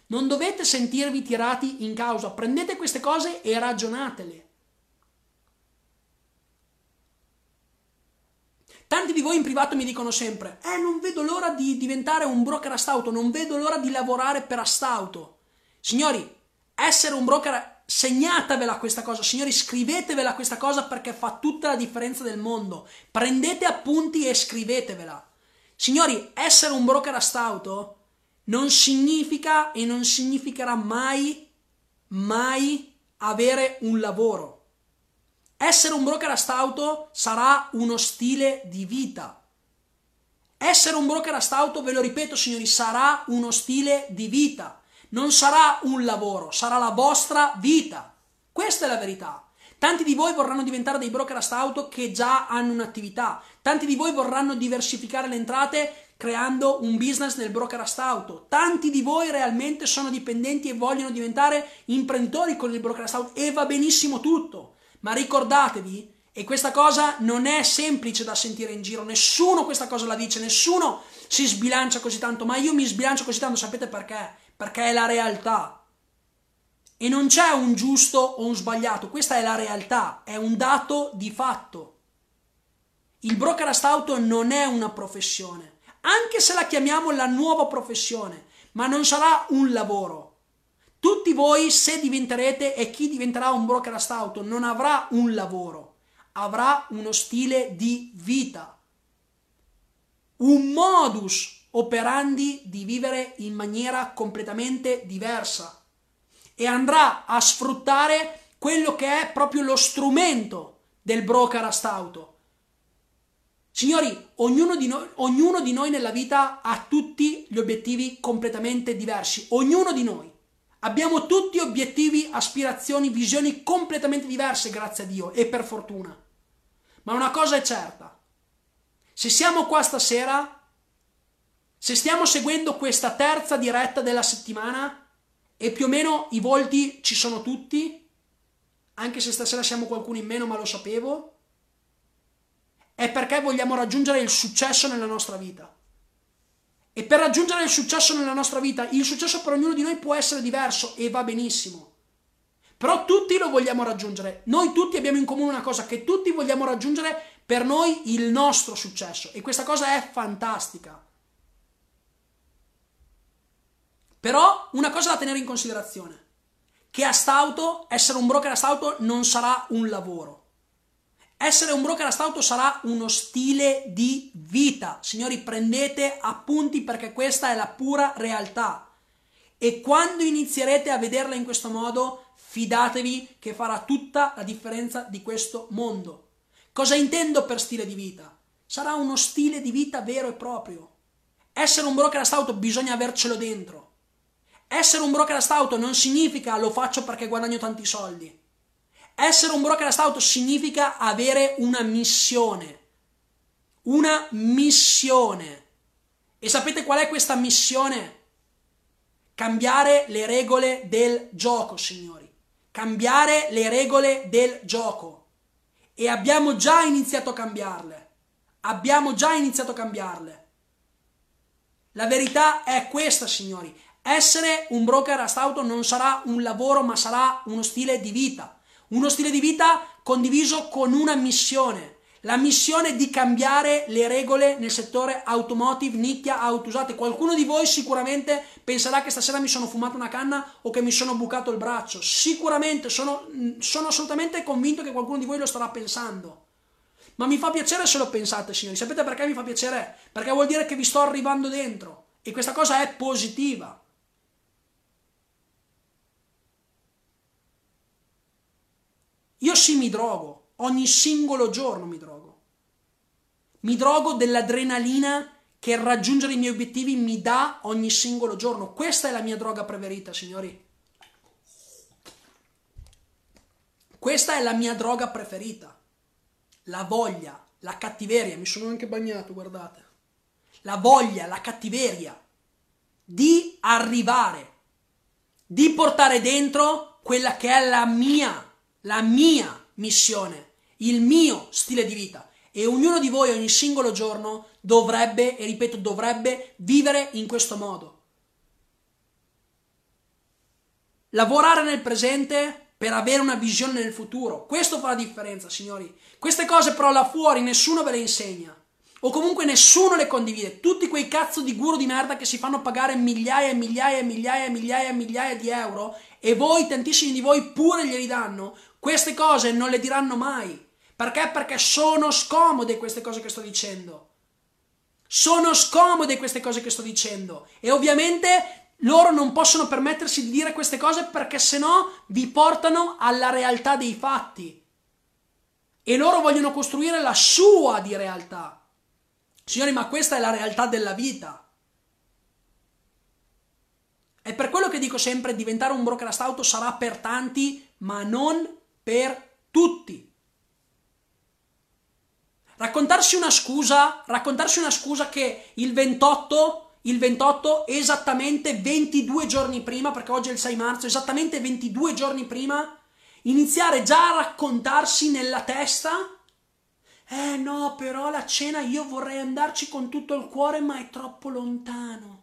Non dovete sentirvi tirati in causa, prendete queste cose e ragionatele. Tanti di voi in privato mi dicono sempre, eh non vedo l'ora di diventare un broker astauto, non vedo l'ora di lavorare per astauto. Signori, essere un broker, segnatevela questa cosa, signori, scrivetevela questa cosa perché fa tutta la differenza del mondo. Prendete appunti e scrivetevela. Signori, essere un broker astauto non significa e non significherà mai, mai avere un lavoro. Essere un broker astauto sarà uno stile di vita. Essere un broker astauto, ve lo ripeto signori, sarà uno stile di vita non sarà un lavoro, sarà la vostra vita. Questa è la verità. Tanti di voi vorranno diventare dei broker auto che già hanno un'attività. Tanti di voi vorranno diversificare le entrate creando un business nel broker auto. Tanti di voi realmente sono dipendenti e vogliono diventare imprenditori con il broker auto e va benissimo tutto. Ma ricordatevi, e questa cosa non è semplice da sentire in giro, nessuno questa cosa la dice, nessuno si sbilancia così tanto, ma io mi sbilancio così tanto, sapete perché? Perché è la realtà. E non c'è un giusto o un sbagliato, questa è la realtà, è un dato di fatto. Il brokerist auto non è una professione, anche se la chiamiamo la nuova professione, ma non sarà un lavoro. Tutti voi, se diventerete e chi diventerà un brokerist auto, non avrà un lavoro, avrà uno stile di vita, un modus operandi di vivere in maniera completamente diversa e andrà a sfruttare quello che è proprio lo strumento del broker astauto. Signori, ognuno di, noi, ognuno di noi nella vita ha tutti gli obiettivi completamente diversi, ognuno di noi. Abbiamo tutti obiettivi, aspirazioni, visioni completamente diverse, grazie a Dio e per fortuna. Ma una cosa è certa, se siamo qua stasera se stiamo seguendo questa terza diretta della settimana e più o meno i volti ci sono tutti, anche se stasera siamo qualcuno in meno ma lo sapevo, è perché vogliamo raggiungere il successo nella nostra vita. E per raggiungere il successo nella nostra vita, il successo per ognuno di noi può essere diverso e va benissimo. Però tutti lo vogliamo raggiungere. Noi tutti abbiamo in comune una cosa, che tutti vogliamo raggiungere per noi il nostro successo. E questa cosa è fantastica. Però una cosa da tenere in considerazione, che a stauto, essere un broker a stauto non sarà un lavoro. Essere un broker a stauto sarà uno stile di vita. Signori, prendete appunti perché questa è la pura realtà. E quando inizierete a vederla in questo modo, fidatevi che farà tutta la differenza di questo mondo. Cosa intendo per stile di vita? Sarà uno stile di vita vero e proprio. Essere un broker a stauto bisogna avercelo dentro. Essere un broker auto non significa lo faccio perché guadagno tanti soldi. Essere un broker auto significa avere una missione. Una missione. E sapete qual è questa missione? Cambiare le regole del gioco, signori. Cambiare le regole del gioco. E abbiamo già iniziato a cambiarle. Abbiamo già iniziato a cambiarle. La verità è questa, signori. Essere un broker astauto non sarà un lavoro, ma sarà uno stile di vita. Uno stile di vita condiviso con una missione. La missione di cambiare le regole nel settore automotive, nicchia, auto usate. Qualcuno di voi sicuramente penserà che stasera mi sono fumato una canna o che mi sono bucato il braccio. Sicuramente, sono, sono assolutamente convinto che qualcuno di voi lo starà pensando. Ma mi fa piacere se lo pensate, signori. Sapete perché mi fa piacere? Perché vuol dire che vi sto arrivando dentro. E questa cosa è positiva. Io sì mi drogo, ogni singolo giorno mi drogo. Mi drogo dell'adrenalina che raggiungere i miei obiettivi mi dà ogni singolo giorno. Questa è la mia droga preferita, signori. Questa è la mia droga preferita. La voglia, la cattiveria. Mi sono anche bagnato, guardate. La voglia, la cattiveria di arrivare, di portare dentro quella che è la mia la mia missione, il mio stile di vita. E ognuno di voi ogni singolo giorno dovrebbe, e ripeto, dovrebbe vivere in questo modo. Lavorare nel presente per avere una visione nel futuro. Questo fa la differenza, signori. Queste cose però là fuori nessuno ve le insegna. O comunque nessuno le condivide. Tutti quei cazzo di guru di merda che si fanno pagare migliaia e migliaia e migliaia e migliaia e migliaia di euro e voi, tantissimi di voi, pure glieli danno. Queste cose non le diranno mai. Perché? Perché sono scomode queste cose che sto dicendo. Sono scomode queste cose che sto dicendo. E ovviamente loro non possono permettersi di dire queste cose perché sennò vi portano alla realtà dei fatti. E loro vogliono costruire la sua di realtà. Signori, ma questa è la realtà della vita. È per quello che dico sempre diventare un broker auto sarà per tanti, ma non per tutti. Raccontarsi una scusa, raccontarsi una scusa che il 28, il 28 esattamente 22 giorni prima, perché oggi è il 6 marzo, esattamente 22 giorni prima, iniziare già a raccontarsi nella testa eh no, però la cena io vorrei andarci con tutto il cuore, ma è troppo lontano.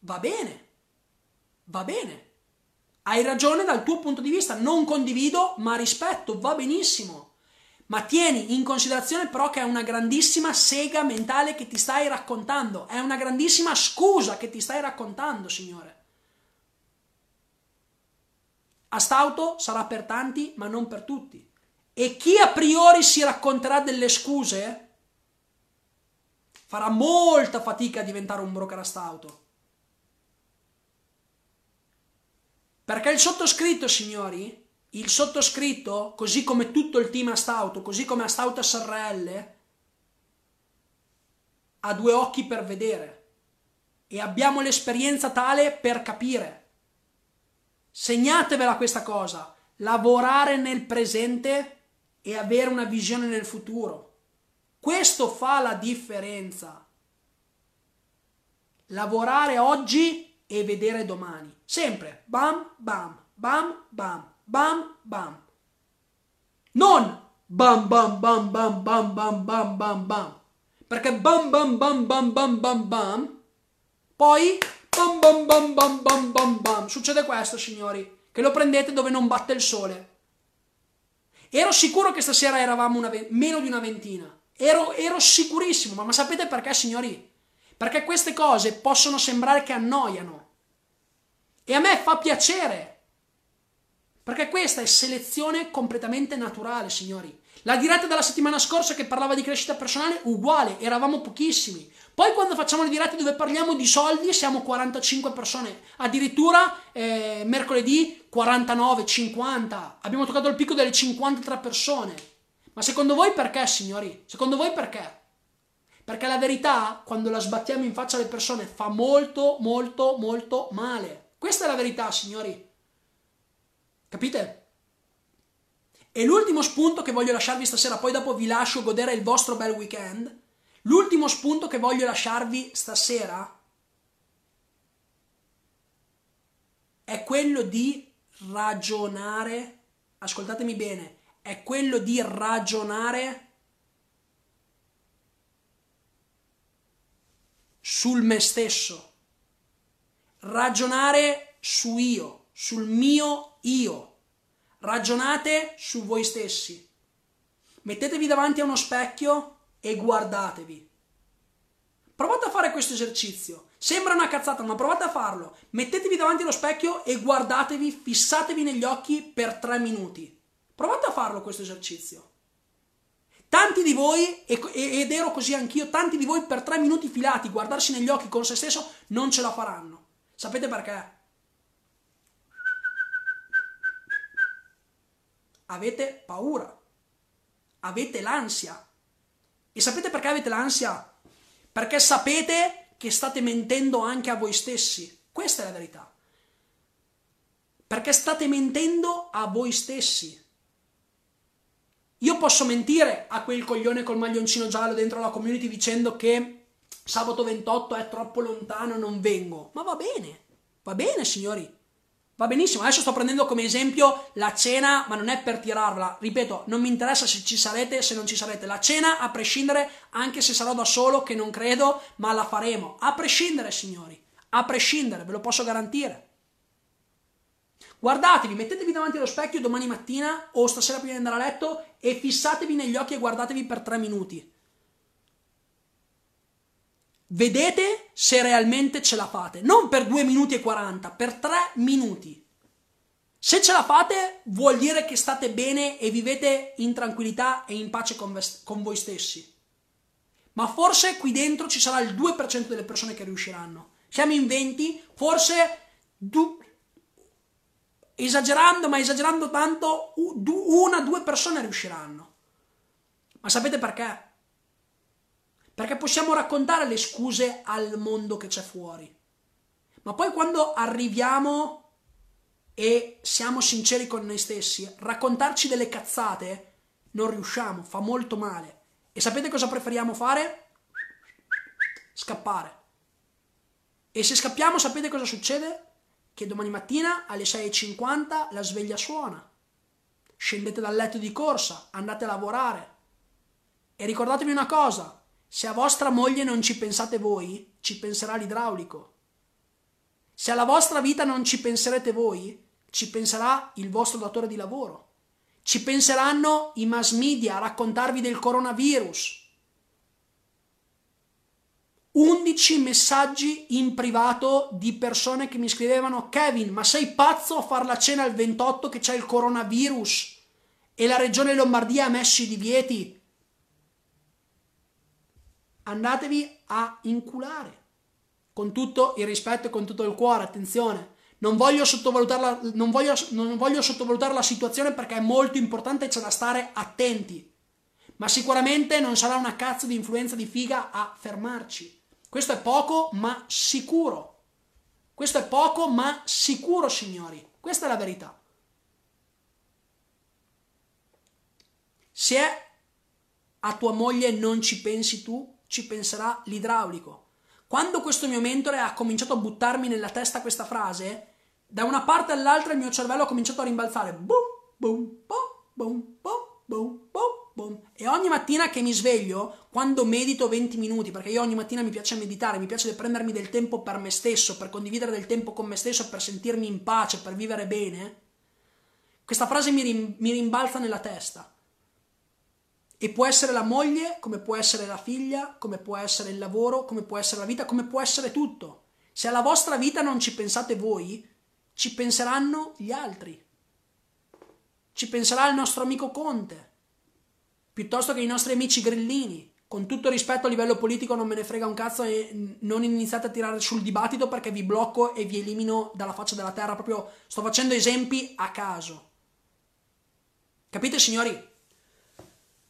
Va bene, va bene. Hai ragione dal tuo punto di vista, non condivido, ma rispetto, va benissimo. Ma tieni in considerazione però che è una grandissima sega mentale che ti stai raccontando, è una grandissima scusa che ti stai raccontando, Signore. A stauto sarà per tanti, ma non per tutti. E chi a priori si racconterà delle scuse farà molta fatica a diventare un broker a stauto. Perché il sottoscritto, signori, il sottoscritto, così come tutto il team Astauto, così come Astauto SRL, ha due occhi per vedere e abbiamo l'esperienza tale per capire. Segnatevela questa cosa, lavorare nel presente e avere una visione nel futuro. Questo fa la differenza. Lavorare oggi e vedere domani. Sempre bam bam bam bam bam bam. Non bam bam bam bam bam bam bam bam bam. Perché bam bam bam bam bam bam bam poi bam bam bam bam bam bam bam succede questo, signori, che lo prendete dove non batte il sole. Ero sicuro che stasera eravamo ve- meno di una ventina. Ero, ero sicurissimo, ma, ma sapete perché, signori? Perché queste cose possono sembrare che annoiano. E a me fa piacere. Perché questa è selezione completamente naturale, signori. La diretta della settimana scorsa che parlava di crescita personale, uguale, eravamo pochissimi. Poi quando facciamo le dirette dove parliamo di soldi siamo 45 persone, addirittura eh, mercoledì 49, 50. Abbiamo toccato il picco delle 53 persone. Ma secondo voi perché, signori? Secondo voi perché? Perché la verità, quando la sbattiamo in faccia alle persone, fa molto, molto, molto male. Questa è la verità, signori. Capite? E l'ultimo spunto che voglio lasciarvi stasera, poi dopo vi lascio godere il vostro bel weekend. L'ultimo spunto che voglio lasciarvi stasera è quello di ragionare, ascoltatemi bene, è quello di ragionare sul me stesso, ragionare su io, sul mio io, ragionate su voi stessi. Mettetevi davanti a uno specchio e guardatevi. Provate a fare questo esercizio. Sembra una cazzata, ma provate a farlo. Mettetevi davanti allo specchio e guardatevi, fissatevi negli occhi per tre minuti. Provate a farlo questo esercizio. Tanti di voi, ed ero così anch'io, tanti di voi per tre minuti filati, guardarsi negli occhi con se stesso, non ce la faranno. Sapete perché? Avete paura, avete l'ansia. E sapete perché avete l'ansia? Perché sapete che state mentendo anche a voi stessi. Questa è la verità. Perché state mentendo a voi stessi. Io posso mentire a quel coglione col maglioncino giallo dentro la community dicendo che sabato 28 è troppo lontano, non vengo. Ma va bene, va bene signori. Va benissimo, adesso sto prendendo come esempio la cena, ma non è per tirarla. Ripeto, non mi interessa se ci sarete, se non ci sarete. La cena, a prescindere, anche se sarò da solo, che non credo, ma la faremo. A prescindere, signori. A prescindere, ve lo posso garantire. Guardatevi, mettetevi davanti allo specchio domani mattina o stasera prima di andare a letto e fissatevi negli occhi e guardatevi per tre minuti. Vedete se realmente ce la fate, non per 2 minuti e 40, per 3 minuti. Se ce la fate, vuol dire che state bene e vivete in tranquillità e in pace con, con voi stessi. Ma forse qui dentro ci sarà il 2% delle persone che riusciranno. Siamo in 20, forse du- esagerando, ma esagerando tanto, una due persone riusciranno. Ma sapete perché? Perché possiamo raccontare le scuse al mondo che c'è fuori. Ma poi quando arriviamo e siamo sinceri con noi stessi, raccontarci delle cazzate non riusciamo, fa molto male. E sapete cosa preferiamo fare? Scappare. E se scappiamo, sapete cosa succede? Che domani mattina alle 6.50 la sveglia suona. Scendete dal letto di corsa, andate a lavorare. E ricordatevi una cosa, se a vostra moglie non ci pensate voi, ci penserà l'idraulico. Se alla vostra vita non ci penserete voi, ci penserà il vostro datore di lavoro. Ci penseranno i mass media a raccontarvi del coronavirus. 11 messaggi in privato di persone che mi scrivevano Kevin, ma sei pazzo a far la cena il 28 che c'è il coronavirus e la regione Lombardia ha messo i divieti? Andatevi a inculare. Con tutto il rispetto e con tutto il cuore, attenzione. Non voglio, sottovalutare non, voglio, non voglio sottovalutare la situazione perché è molto importante e c'è da stare attenti. Ma sicuramente non sarà una cazzo di influenza di figa a fermarci. Questo è poco ma sicuro. Questo è poco ma sicuro, signori. Questa è la verità. Se a tua moglie non ci pensi tu, ci penserà l'idraulico. Quando questo mio mentore ha cominciato a buttarmi nella testa questa frase, da una parte all'altra il mio cervello ha cominciato a rimbalzare. Boom, boom, boom, boom, boom, boom, boom boom. E ogni mattina che mi sveglio, quando medito 20 minuti, perché io ogni mattina mi piace meditare, mi piace prendermi del tempo per me stesso, per condividere del tempo con me stesso, per sentirmi in pace, per vivere bene, questa frase mi, rim- mi rimbalza nella testa. E può essere la moglie, come può essere la figlia, come può essere il lavoro, come può essere la vita, come può essere tutto. Se alla vostra vita non ci pensate voi, ci penseranno gli altri. Ci penserà il nostro amico Conte, piuttosto che i nostri amici grillini. Con tutto rispetto a livello politico non me ne frega un cazzo e non iniziate a tirare sul dibattito perché vi blocco e vi elimino dalla faccia della terra. Proprio sto facendo esempi a caso. Capite signori?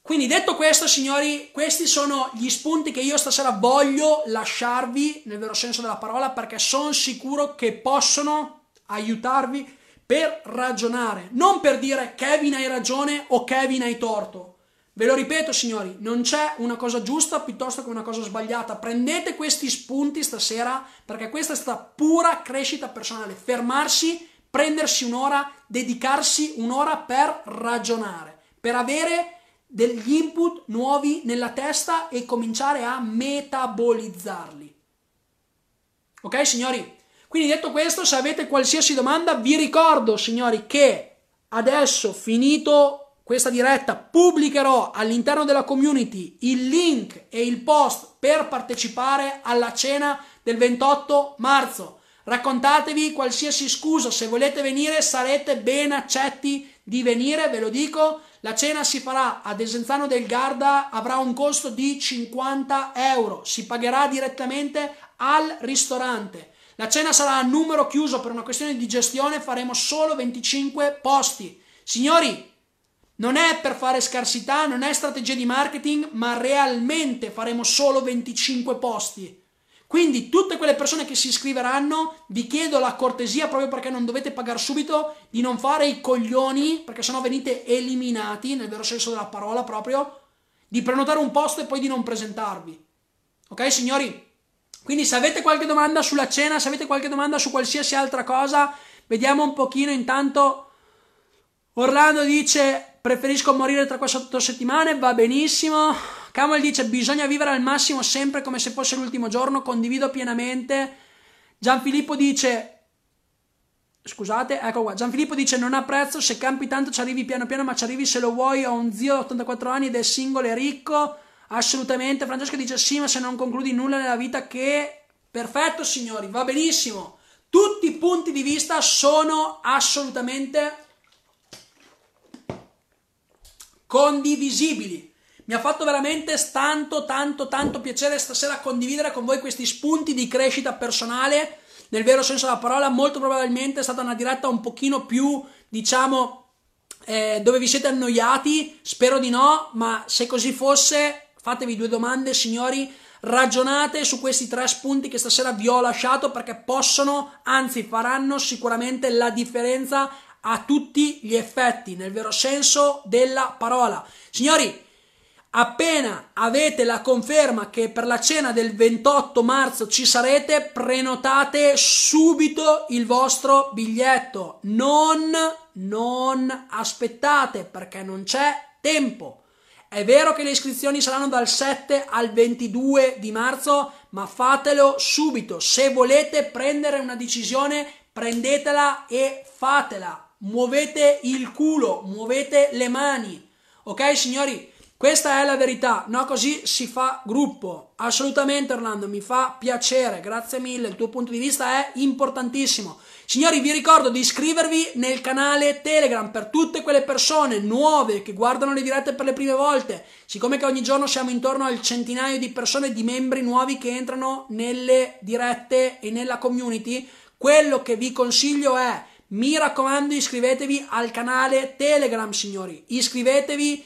Quindi detto questo signori, questi sono gli spunti che io stasera voglio lasciarvi nel vero senso della parola perché sono sicuro che possono aiutarvi per ragionare, non per dire Kevin hai ragione o Kevin hai torto Ve lo ripeto, signori, non c'è una cosa giusta piuttosto che una cosa sbagliata. Prendete questi spunti stasera perché questa è stata pura crescita personale. Fermarsi, prendersi un'ora, dedicarsi un'ora per ragionare, per avere degli input nuovi nella testa e cominciare a metabolizzarli. Ok, signori? Quindi detto questo, se avete qualsiasi domanda, vi ricordo, signori, che adesso finito questa diretta pubblicherò all'interno della community il link e il post per partecipare alla cena del 28 marzo. Raccontatevi qualsiasi scusa, se volete venire sarete ben accetti di venire, ve lo dico, la cena si farà a Desenzano del Garda, avrà un costo di 50 euro, si pagherà direttamente al ristorante. La cena sarà a numero chiuso per una questione di gestione, faremo solo 25 posti. Signori, non è per fare scarsità, non è strategia di marketing, ma realmente faremo solo 25 posti. Quindi tutte quelle persone che si iscriveranno, vi chiedo la cortesia proprio perché non dovete pagare subito di non fare i coglioni, perché sennò venite eliminati, nel vero senso della parola proprio, di prenotare un posto e poi di non presentarvi. Ok signori? Quindi se avete qualche domanda sulla cena, se avete qualche domanda su qualsiasi altra cosa, vediamo un pochino intanto. Orlando dice preferisco morire tra quattro settimane, va benissimo. Camel dice bisogna vivere al massimo sempre come se fosse l'ultimo giorno, condivido pienamente. Gianfilippo dice Scusate, ecco qua. Gianfilippo dice: Non ha prezzo. Se campi tanto ci arrivi piano piano, ma ci arrivi se lo vuoi. Ho un zio di 84 anni ed è singolo e ricco. Assolutamente. Francesco dice: Sì, ma se non concludi nulla nella vita, che. Perfetto, signori, va benissimo. Tutti i punti di vista sono assolutamente condivisibili. Mi ha fatto veramente tanto, tanto, tanto piacere stasera condividere con voi questi spunti di crescita personale, nel vero senso della parola. Molto probabilmente è stata una diretta un pochino più, diciamo, eh, dove vi siete annoiati. Spero di no, ma se così fosse, fatevi due domande, signori. Ragionate su questi tre spunti che stasera vi ho lasciato perché possono, anzi faranno sicuramente la differenza a tutti gli effetti, nel vero senso della parola. Signori, Appena avete la conferma che per la cena del 28 marzo ci sarete, prenotate subito il vostro biglietto. Non, non aspettate perché non c'è tempo. È vero che le iscrizioni saranno dal 7 al 22 di marzo, ma fatelo subito. Se volete prendere una decisione, prendetela e fatela. Muovete il culo, muovete le mani. Ok, signori? Questa è la verità, no? Così si fa gruppo. Assolutamente, Orlando, mi fa piacere, grazie mille. Il tuo punto di vista è importantissimo. Signori, vi ricordo di iscrivervi nel canale Telegram per tutte quelle persone nuove che guardano le dirette per le prime volte. Siccome che ogni giorno siamo intorno al centinaio di persone, di membri nuovi che entrano nelle dirette e nella community, quello che vi consiglio è, mi raccomando, iscrivetevi al canale Telegram, signori. Iscrivetevi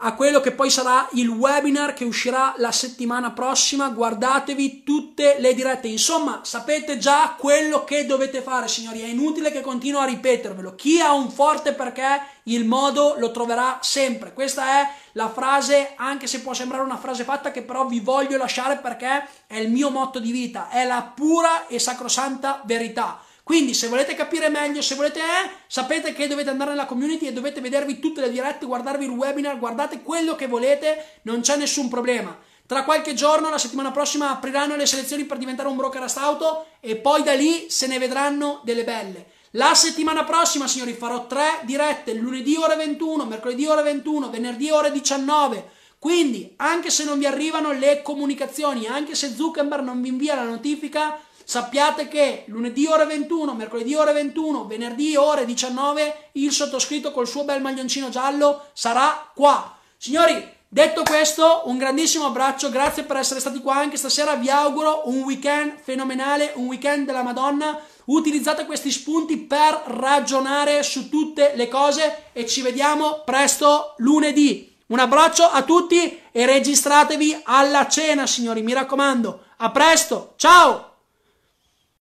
a quello che poi sarà il webinar che uscirà la settimana prossima. Guardatevi tutte le dirette. Insomma, sapete già quello che dovete fare, signori. È inutile che continuo a ripetervelo. Chi ha un forte perché, il modo lo troverà sempre. Questa è la frase, anche se può sembrare una frase fatta, che però vi voglio lasciare perché è il mio motto di vita. È la pura e sacrosanta verità. Quindi se volete capire meglio, se volete eh, sapete che dovete andare nella community e dovete vedervi tutte le dirette, guardarvi il webinar, guardate quello che volete, non c'è nessun problema. Tra qualche giorno, la settimana prossima, apriranno le selezioni per diventare un broker auto e poi da lì se ne vedranno delle belle. La settimana prossima, signori, farò tre dirette, lunedì ore 21, mercoledì ore 21, venerdì ore 19. Quindi, anche se non vi arrivano le comunicazioni, anche se Zuckerberg non vi invia la notifica, Sappiate che lunedì ore 21, mercoledì ore 21, venerdì ore 19 il sottoscritto col suo bel maglioncino giallo sarà qua. Signori, detto questo, un grandissimo abbraccio, grazie per essere stati qua anche stasera, vi auguro un weekend fenomenale, un weekend della Madonna. Utilizzate questi spunti per ragionare su tutte le cose e ci vediamo presto lunedì. Un abbraccio a tutti e registratevi alla cena, signori, mi raccomando. A presto, ciao!